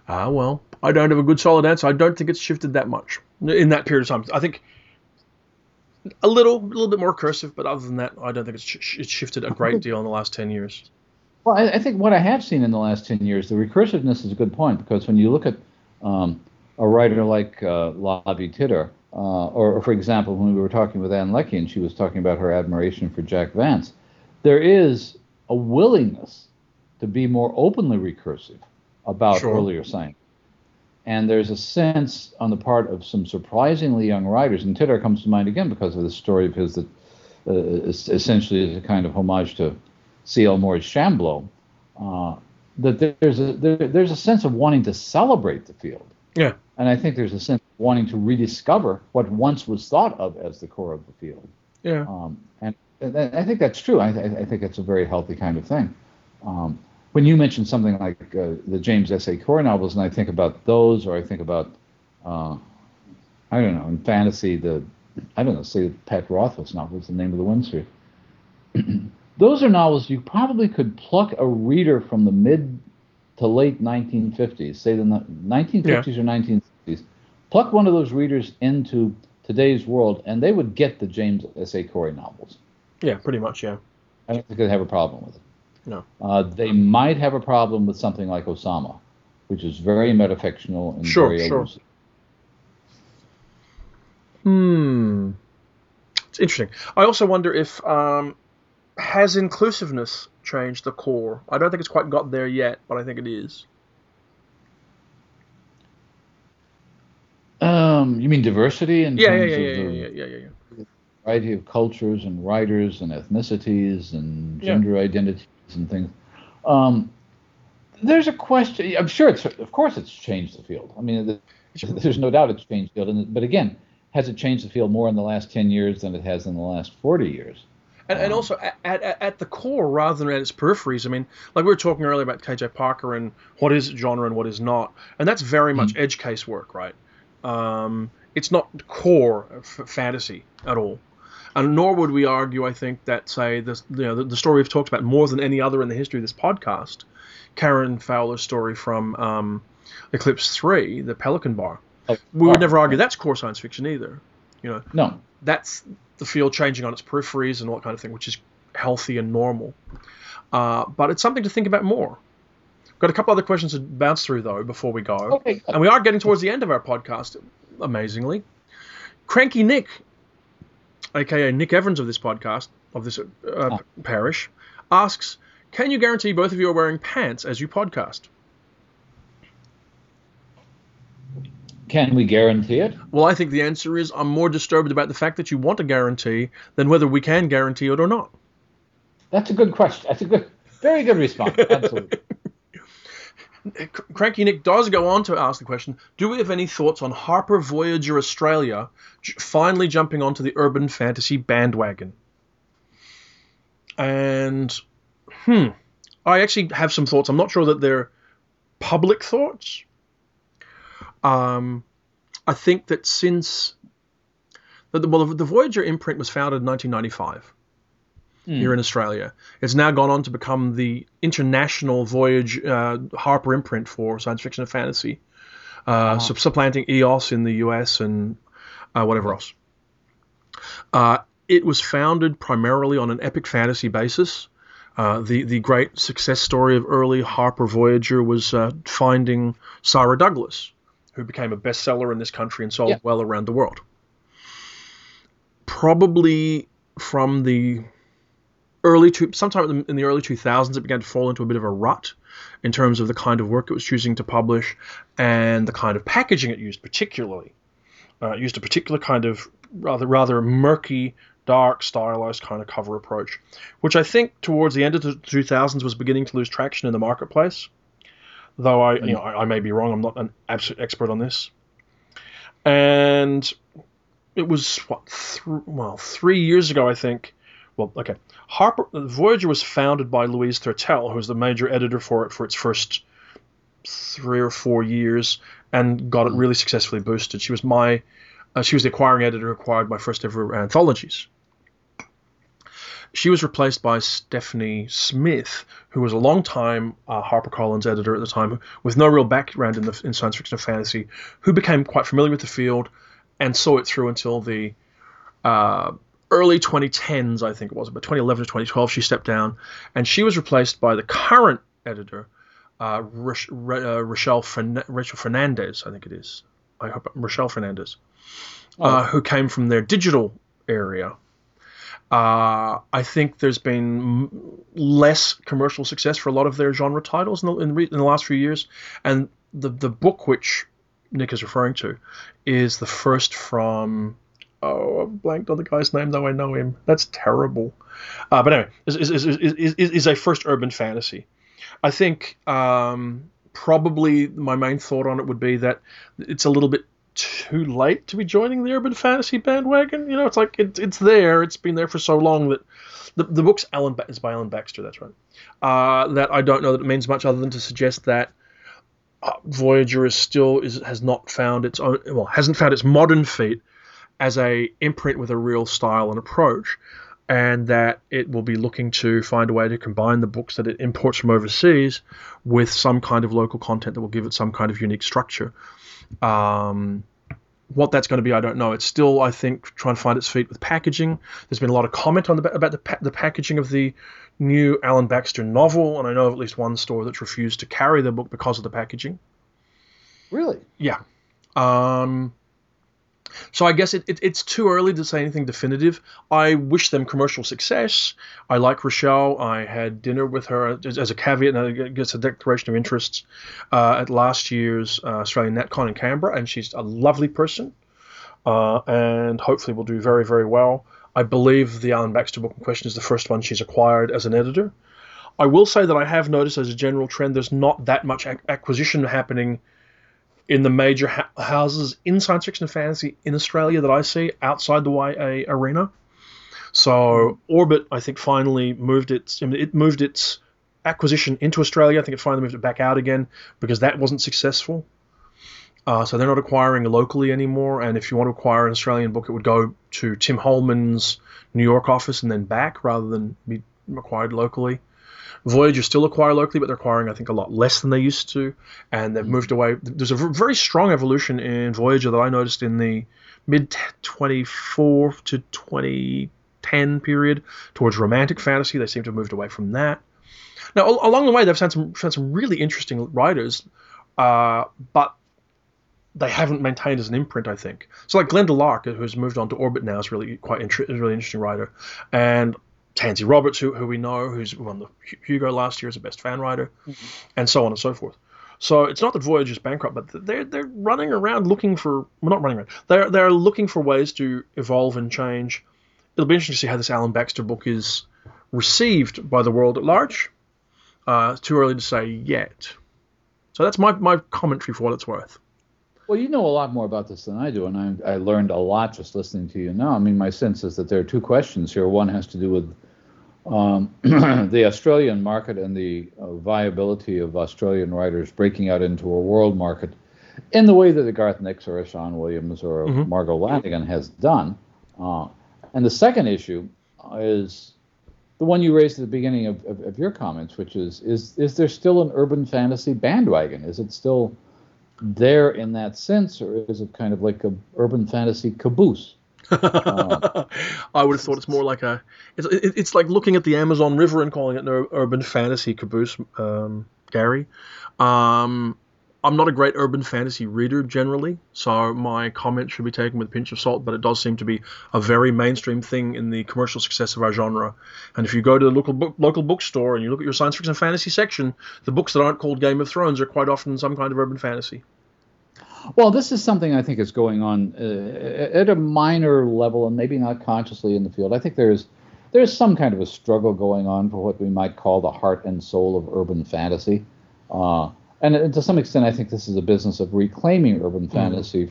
Ah, well, I don't have a good solid answer. I don't think it's shifted that much in that period of time. I think a little, a little bit more cursive, but other than that, I don't think it's, sh- it's shifted a great deal in the last ten years. Well, I, I, think what I have seen in the last ten years, the recursiveness is a good point because when you look at um, a writer like uh, Lavie Tidhar, uh, or, or, for example, when we were talking with Ann Leckie and she was talking about her admiration for Jack Vance, there is a willingness to be more openly recursive about sure. earlier science. And there's a sense on the part of some surprisingly young writers, and Tidhar comes to mind again because of the story of his that uh, essentially is a kind of homage to C.L. Moore's Shambleau, uh, that there's a there, there's a sense of wanting to celebrate the field. Yeah. And I think there's a sense of wanting to rediscover what once was thought of as the core of the field. Yeah. Um, and, I think that's true. I, I, think it's a very healthy kind of thing. Um, when you mention something like uh, the James S. A. Corey novels, and I think about those, or I think about, uh, I don't know, in fantasy, the, I don't know, say Pat Rothfuss novels, the name of the Wind Sphere. those are novels you probably could pluck a reader from the mid to late 1950s, say the 1950s yeah. or 1960s, pluck one of those readers into today's world, and they would get the James S. A. Corey novels. Yeah, pretty much, yeah. I don't think they'd have a problem with it. No. Uh, they might have a problem with something like Osama, which is very metafictional and sure, very sure. elusive. Hmm. It's interesting. I also wonder if um, has inclusiveness changed the core? I don't think it's quite got there yet, but I think it is. Um, you mean diversity in yeah, terms yeah, yeah, of yeah, the yeah, yeah, yeah, yeah. Variety of cultures and writers and ethnicities and gender yeah. identities and things. Um, there's a question. I'm sure it's, of course, it's changed the field. I mean, there's no doubt it's changed the field. But again, has it changed the field more in the last 10 years than it has in the last 40 years? And, and um, also at, at, at, the core rather than at its peripheries. I mean, like we were talking earlier about KJ Parker and what is genre and what is not, and that's very much mm-hmm. edge case work, right? Um, it's not core f- fantasy at all. And nor would we argue, I think, that say the you know the, the story we've talked about more than any other in the history of this podcast, Karen Fowler's story from um, Eclipse Three, the Pelican Bar. Oh, We would oh, never argue that's core science fiction either. You know, No. that's the field changing on its peripheries and all that kind of thing, which is healthy and normal. Uh, but it's something to think about more. Got a couple other questions to bounce through though before we go, Okay. and we are getting towards the end of our podcast. Amazingly, Cranky Nick, aka Nick Evans of this podcast of this uh, parish, asks, "Can you guarantee both of you are wearing pants as you podcast?" Can we guarantee it? Well, I think the answer is I'm more disturbed about the fact that you want a guarantee than whether we can guarantee it or not. That's a good question. That's a good, very good response. Absolutely. Cranky Nick does go on to ask the question Do we have any thoughts on Harper Voyager Australia finally jumping onto the urban fantasy bandwagon? And, hmm, I actually have some thoughts. I'm not sure that they're public thoughts. Um, I think that since. that the- Well, the Voyager imprint was founded in 1995 here in Australia. It's now gone on to become the international Voyage uh, Harper imprint for science fiction and fantasy, uh, sup- supplanting EOS in the US and uh, whatever else. Uh, it was founded primarily on an epic fantasy basis. Uh, the the great success story of early Harper Voyager was uh, finding Sara Douglass, who became a bestseller in this country and sold Yeah. well around the world. Probably from the early two, sometime in the, early 2000s, it began to fall into a bit of a rut in terms of the kind of work it was choosing to publish and the kind of packaging it used, particularly. Uh, it used a particular kind of rather rather murky, dark, stylized kind of cover approach, which I think towards the end of the 2000s was beginning to lose traction in the marketplace. Though I, you know, I, I may be wrong. I'm not an absolute expert on this. And it was what, th- well, three years ago, I think. Well, okay. Harper Voyager was founded by Louise Thurtell, who was the major editor for it for its first three or four years, and got it really successfully boosted. She was my, uh, she was the acquiring editor who acquired my first ever anthologies. She was replaced by Stephanie Smith, who was a long-time uh, HarperCollins editor at the time, with no real background in the in science fiction and fantasy, who became quite familiar with the field and saw it through until the uh, early 2010s, I think it was, but 2011 to 2012, she stepped down, and she was replaced by the current editor, uh, Ra- uh, Rochelle, Fern- Rachel Fernandez, I think it is. I hope Rochelle Fernandez, uh, who came from their digital area. Uh, I think there's been m- less commercial success for a lot of their genre titles in the, in, re- in the last few years, and the the book which Nick is referring to is the first from oh, I blanked on the guy's name though I know him. That's terrible. Uh, but anyway, is is, is, is, a first urban fantasy. I think um, probably my main thought on it would be that it's a little bit too late to be joining the urban fantasy bandwagon. You know, it's like it, it's there. It's been there for so long that the, the book's Alan is by Alan Baxter. That's right. Uh, that I don't know that it means much other than to suggest that uh, Voyager is still is has not found its own well hasn't found its modern feet as a imprint with a real style and approach, and that it will be looking to find a way to combine the books that it imports from overseas with some kind of local content that will give it some kind of unique structure. Um, what that's going to be, I don't know. It's still, I think, trying to find its feet with packaging. There's been a lot of comment on the, about the, pa- the packaging of the new Alan Baxter novel, and I know of at least one store that's refused to carry the book because of the packaging. Really? Yeah. Um, so I guess it, it, it's too early to say anything definitive. I wish them commercial success. I like Rochelle. I had dinner with her as, as a caveat, and I guess a declaration of interests uh, at last year's uh, Australian Natcon in Canberra, and she's a lovely person, uh, and hopefully will do very very well. I believe the Alan Baxter book in question is the first one she's acquired as an editor. I will say that I have noticed as a general trend, there's not that much ac- acquisition happening in the major ha- houses in science fiction and fantasy in Australia that I see outside the YA arena. So Orbit, I think, finally moved its it moved its acquisition into Australia. I think it finally moved it back out again because that wasn't successful. Uh, so they're not acquiring locally anymore. And if you want to acquire an Australian book, it would go to Tim Holman's New York office and then back rather than be acquired locally. Voyager still acquire locally, but they're acquiring, I think, a lot less than they used to. And they've moved away. There's a very strong evolution in Voyager that I noticed in the mid 24 to 2010 period towards romantic fantasy. They seem to have moved away from that. Now, along the way, they've found some, found some really interesting writers, uh, but they haven't maintained as an imprint, I think. So like Glenda Larke, who's moved on to Orbit now, is really quite inter- is a really interesting writer, and Tansy Roberts, who, who we know, who's won the Hugo last year as a best fan writer, mm-hmm. and so on and so forth. So it's not that Voyager's bankrupt, but they're they're running around looking for well, not running around. They're they're looking for ways to evolve and change. It'll be interesting to see how this Alan Baxter book is received by the world at large. Uh, too early to say yet. So that's my, my commentary for what it's worth. Well, you know a lot more about this than I do, and I, I learned a lot just listening to you now. I mean, my sense is that there are two questions here. One has to do with um, the Australian market and the uh, viability of Australian writers breaking out into a world market in the way that a Garth Nix or a Sean Williams or mm-hmm. Margo Lanagan has done. Uh, and the second issue is the one you raised at the beginning of, of, of, your comments, which is is is there still an urban fantasy bandwagon? Is it still there in that sense, or is it kind of like a urban fantasy caboose? I would have thought it's more like a it's it's like looking at the Amazon River and calling it an urban fantasy caboose, um, Gary. Um, I'm not a great urban fantasy reader generally, so my comment should be taken with a pinch of salt, but it does seem to be a very mainstream thing in the commercial success of our genre. And if you go to the local book, local bookstore and you look at your science fiction and fantasy section, the books that aren't called Game of Thrones are quite often some kind of urban fantasy. Well, this is something I think is going on uh, at a minor level and maybe not consciously in the field. I think there's there's some kind of a struggle going on for what we might call the heart and soul of urban fantasy. Uh, and to some extent, I think this is a business of reclaiming urban mm-hmm. fantasy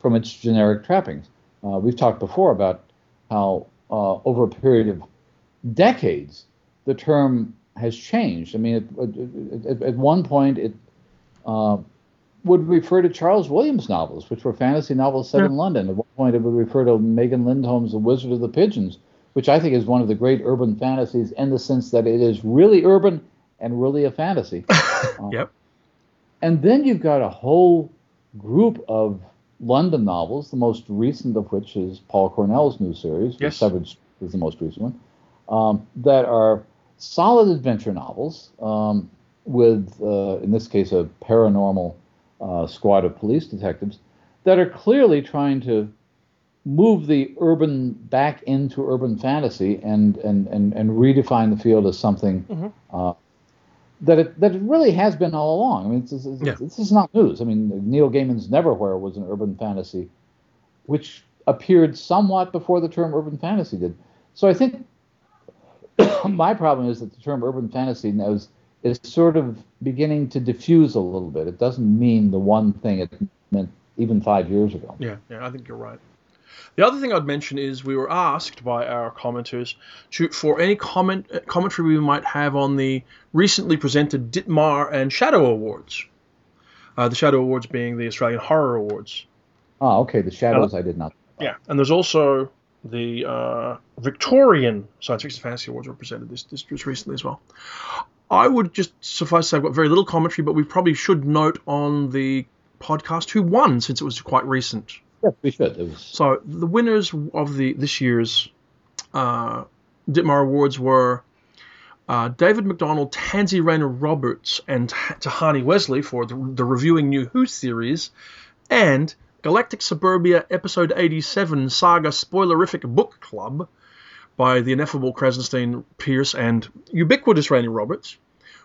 from its generic trappings. Uh, we've talked before about how, uh, over a period of decades, the term has changed. I mean, it, it, at one point, it uh, would refer to Charles Williams novels, which were fantasy novels set yeah. in London. At one point, it would refer to Megan Lindholm's The Wizard of the Pigeons, which I think is one of the great urban fantasies in the sense that it is really urban and really a fantasy. yep. And then you've got a whole group of London novels, the most recent of which is Paul Cornell's new series, yes. Severed is the most recent one, um, that are solid adventure novels um, with, uh, in this case, a paranormal uh, squad of police detectives that are clearly trying to move the urban back into urban fantasy and and and, and redefine the field as something mm-hmm. uh, that it that it really has been all along. I mean, it's, it's, yeah. this is not news. I mean, Neil Gaiman's Neverwhere was an urban fantasy, which appeared somewhat before the term urban fantasy did. So I think my problem is that the term urban fantasy now is, is sort of beginning to diffuse a little bit. It doesn't mean the one thing it meant even five years ago. Yeah, yeah, I think you're right. The other thing I'd mention is we were asked by our commenters to, for any comment commentary we might have on the recently presented Ditmar and Shadow Awards. Uh, the Shadow Awards being the Australian Horror Awards. Oh, okay. The Shadows uh, I did not. Yeah, and there's also the uh, Victorian Science Fiction Fantasy Awards were presented this, this just recently as well. I would just suffice to say I've got very little commentary, but we probably should note on the podcast who won since it was quite recent. Yes, we should. Was... So the winners of the this year's uh, Ditmar Awards were uh, David McDonald, Tansy Rayner Roberts, and Tehani Wessely for the, the reviewing New Who series, and Galactic Suburbia Episode 87 Saga Spoilerific Book Club by the ineffable Krasnostein Pierce and ubiquitous Rayner Roberts,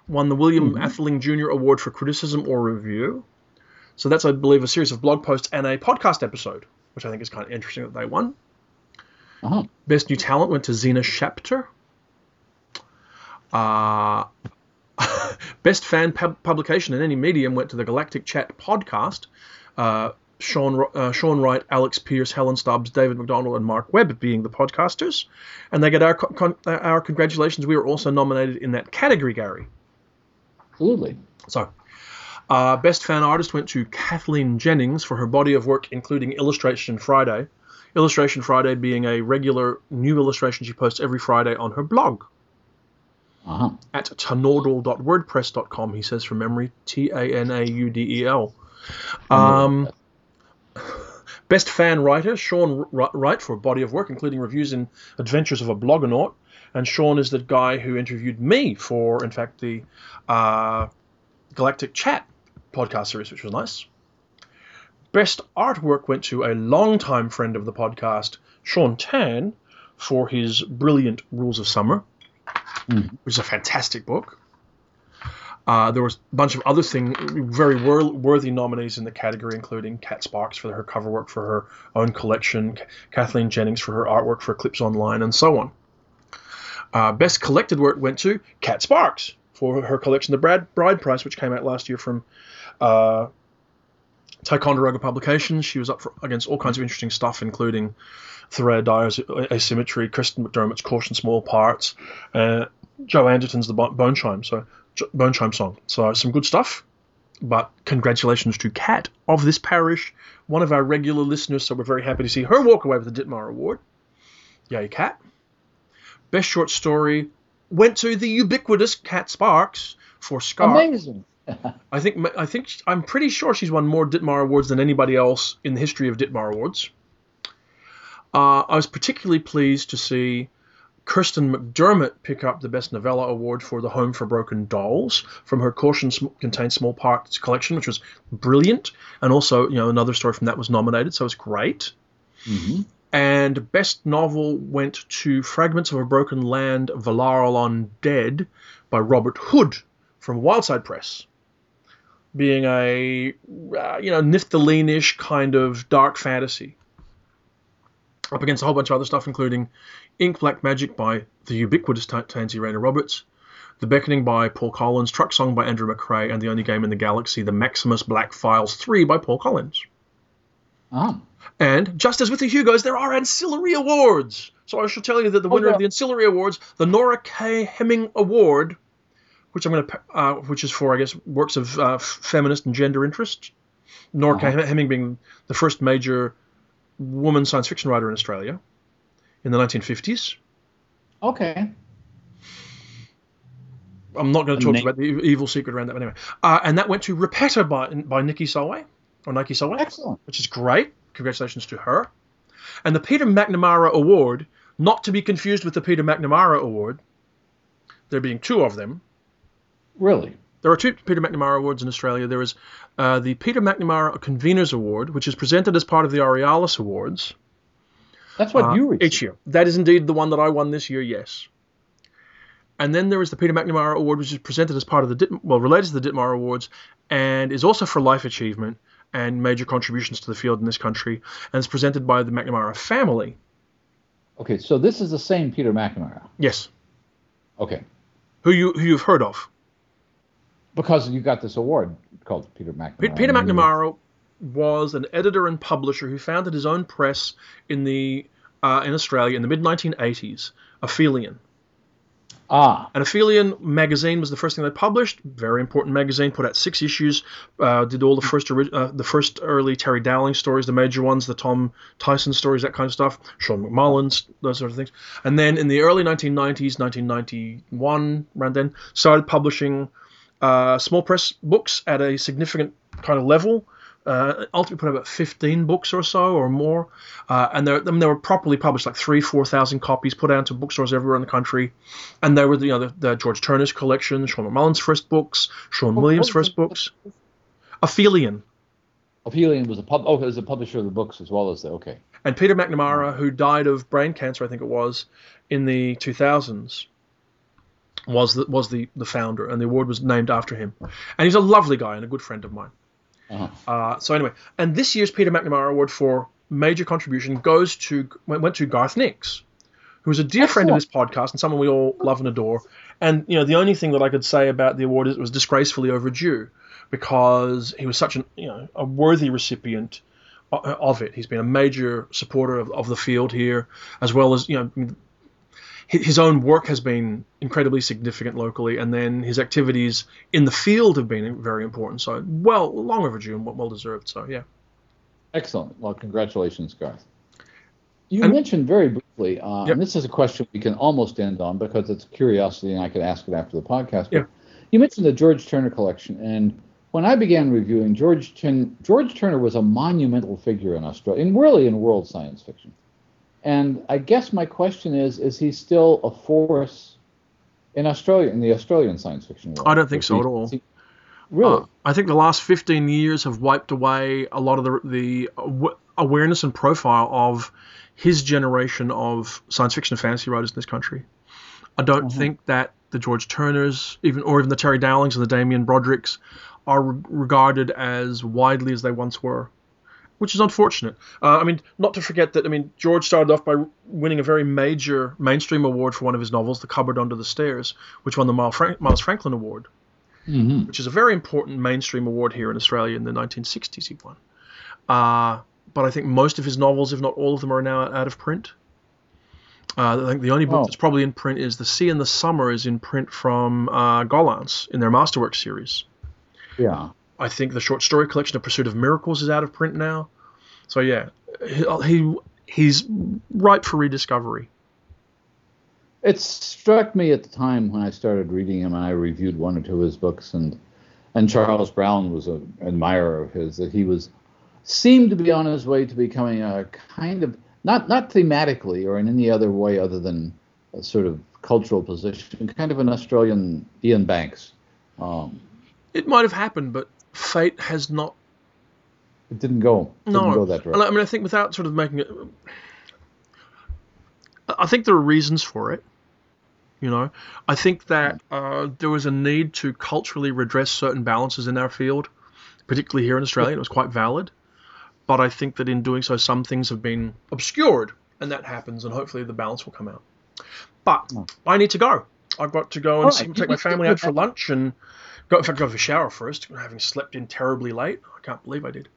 won the William mm-hmm. Atheling Jr. Award for Criticism or Review. So that's, I believe, a series of blog posts and a podcast episode, which I think is kind of interesting that they won. Uh-huh. Best New Talent went to Zena Shapter. Uh, best fan pub- publication in any medium went to the Galactic Chat podcast. Uh, Sean, uh, Sean Wright, Alex Pierce, Helen Stubbs, David McDonald, and Mark Webb being the podcasters. And they get our, con- our congratulations. We were also nominated in that category, Gary. Absolutely. So Uh, Best Fan Artist went to Kathleen Jennings for her body of work, including Illustration Friday. Illustration Friday being a regular new illustration she posts every Friday on her blog Uh-huh. at tanaudel.wordpress.com. He says from memory, T A N A U D E L. Um, best fan writer, Sean Wright for a body of work, including reviews in Adventures of a Bloggernaut. And Sean is the guy who interviewed me for, in fact, the uh, Galactic Chat podcast series, which was nice. Best artwork went to a longtime friend of the podcast, Shaun Tan, for his brilliant Rules of Summer, which is a fantastic book. Uh, there was a bunch of other things, very wor- worthy nominees in the category, including Cat Sparks for her cover work for her own collection, K- Kathleen Jennings for her artwork for Eclipse Online, and so on. Uh, best collected work went to Cat Sparks for her collection, The Brad Bride Price, which came out last year from uh, Ticonderoga Publications. She was up for, against all kinds of interesting stuff, including Thoraiya Dyer's Asymmetry, Kirsten McDermott's Caution Small Parts, uh, Jo Anderton's The Bone Chime, so Bone Chime song. So some good stuff. But congratulations to Cat of this parish, one of our regular listeners. So we're very happy to see her walk away with the Ditmar Award. Yay, Cat. Best short story went to the ubiquitous Cat Sparks for Scar. Amazing. I think I think I'm pretty sure she's won more Ditmar awards than anybody else in the history of Ditmar awards. Uh, I was particularly pleased to see Kirsten McDermott pick up the Best Novella Award for The Home for Broken Dolls from her Caution Sm- Contains Small Parts collection, which was brilliant, and also you know another story from that was nominated, so it was great. hmm And Best Novel went to Fragments of a Broken Land, Valarl Undead by Robert Hood from Wildside Press. Being a, uh, you know, Niftalene-ish kind of dark fantasy. Up against a whole bunch of other stuff, including Ink Black Magic by the ubiquitous T- Tansy Rayner Roberts, The Beckoning by Paul Collins, Truck Song by Andrew Macrae, and The Only Game in the Galaxy, The Maximus Black Files 3 by Paul Collins. Uh-huh. And just as with the Hugos, there are ancillary awards. So I shall tell you that the winner yeah. of the ancillary awards, the Norma K. Hemming Award, which I'm going to, uh, which is for I guess works of uh, f- feminist and gender interest. Norma K. Hemming being the first major woman science fiction writer in Australia in the 1950s. Okay. I'm not going to talk about the evil secret around that, but anyway. Uh, and that went to Rupetta by by Nikki Sulway or Nike Sulway. Excellent. which is great. Congratulations to her. And the Peter McNamara Award, not to be confused with the Peter McNamara Award, there being two of them. Really. There are two Peter McNamara Awards in Australia. There is uh, the Peter McNamara Conveners Award, which is presented as part of the Aurealis Awards That's what uh, you received. each year. That is indeed the one that I won this year, yes. And then there is the Peter McNamara Award, which is presented as part of the Dit- well, related to the Ditmar Awards, and is also for life achievement and major contributions to the field in this country, and it's presented by the McNamara family. Okay, so this is the same Peter McNamara. Yes, Okay. who you who you've heard of. Because you got this award called Peter McNamara. Peter McNamara was an editor and publisher who founded his own press in the uh, in Australia in the mid 1980s, Aphelion. Ah, And Aphelion magazine was the first thing they published. Very important magazine. Put out six issues. Uh, did all the first uh, the first early Terry Dowling stories, the major ones, the Tom Tyson stories, that kind of stuff. Sean McMullen's, those sort of things. And then in the early 1990s, 1991, around then, started publishing uh, small press books at a significant kind of level. Uh, ultimately, put out about 15 books or so or more, uh, and they're, I mean, they were properly published, like three, four thousand copies, put out to bookstores everywhere in the country. And they were, the, you know, the, the George Turner's collection, Sean McMullen's first books, Sean Oh, Williams' oh, first oh, books. Aphelion. Aphelion was a pub. Oh, was a publisher of the books as well as the. Okay. And Peter McNamara, who died of brain cancer, I think it was, in the 2000s, was the, was the, the founder, and the award was named after him. And he's a lovely guy and a good friend of mine. Uh-huh. Uh, so anyway, and this year's Peter McNamara Award for major contribution goes to went, went to Garth Nix, who is a dear friend of this podcast and someone we all love and adore. And you know, the only thing that I could say about the award is it was disgracefully overdue because he was such an you know a worthy recipient of it. He's been a major supporter of, of the field here, as well as you know. His own work has been incredibly significant locally, and then his activities in the field have been very important. So, well, long overdue and well deserved. So, yeah. Excellent. Well, congratulations, Garth. You and, mentioned very briefly, uh, yep. and this is a question we can almost end on because it's a curiosity, and I could ask it after the podcast. Yeah. You mentioned the George Turner collection, and when I began reviewing, George, Turner, George Turner was a monumental figure in Australia, and really in world science fiction. And I guess my question is: Is he still a force in Australia, in the Australian science fiction world? I don't think so at all. Really? Uh, I think the last 15 years have wiped away a lot of the, the awareness and profile of his generation of science fiction and fantasy writers in this country. I don't mm-hmm. think that the George Turners, even or even the Terry Dowlings and the Damien Broderick's, are re- regarded as widely as they once were, which is unfortunate. Uh, I mean, not to forget that I mean George started off by winning a very major mainstream award for one of his novels, The Cupboard Under the Stairs, which won the Miles, Frank- Miles Franklin Award, mm-hmm. which is a very important mainstream award here in Australia in the 1960s. He won. Uh, but I think most of his novels, if not all of them, are now out of print. Uh, I think the only book oh. that's probably in print is The Sea in the Summer is in print from uh, Gollancz in their Masterwork series. Yeah. I think the short story collection, The Pursuit of Miracles, is out of print now. So yeah, he he's ripe for rediscovery. It struck me at the time when I started reading him, and I reviewed one or two of his books, and and Charles Brown was an admirer of his that he was seemed to be on his way to becoming a kind of not not thematically or in any other way other than a sort of cultural position, kind of an Australian Iain Banks. Um, it might have happened, but fate has not. It didn't go. It no, didn't go that direction. I mean, I think without sort of making it, I think there are reasons for it. You know, I think that uh, there was a need to culturally redress certain balances in our field, particularly here in Australia. It was quite valid, but I think that in doing so, some things have been obscured, and that happens, and hopefully the balance will come out. But hmm. I need to go. I've got to go and right. take my family out for lunch and Go, in fact, go for a shower first, having slept in terribly late. I can't believe I did.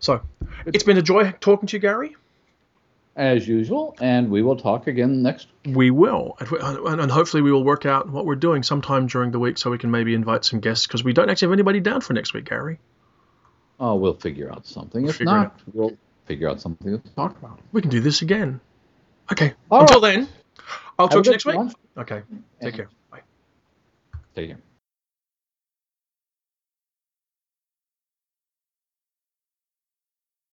So, it's been a joy talking to you, Gary. As usual, and we will talk again next. We will, and hopefully we will work out what we're doing sometime during the week, so we can maybe invite some guests because we don't actually have anybody down for next week, Gary. Oh, we'll figure out something. We'll if not, we'll figure out something to talk about. We can do this again. Okay. All Until right. then, I'll talk to you next week. Okay. Take care. Bye. Take care.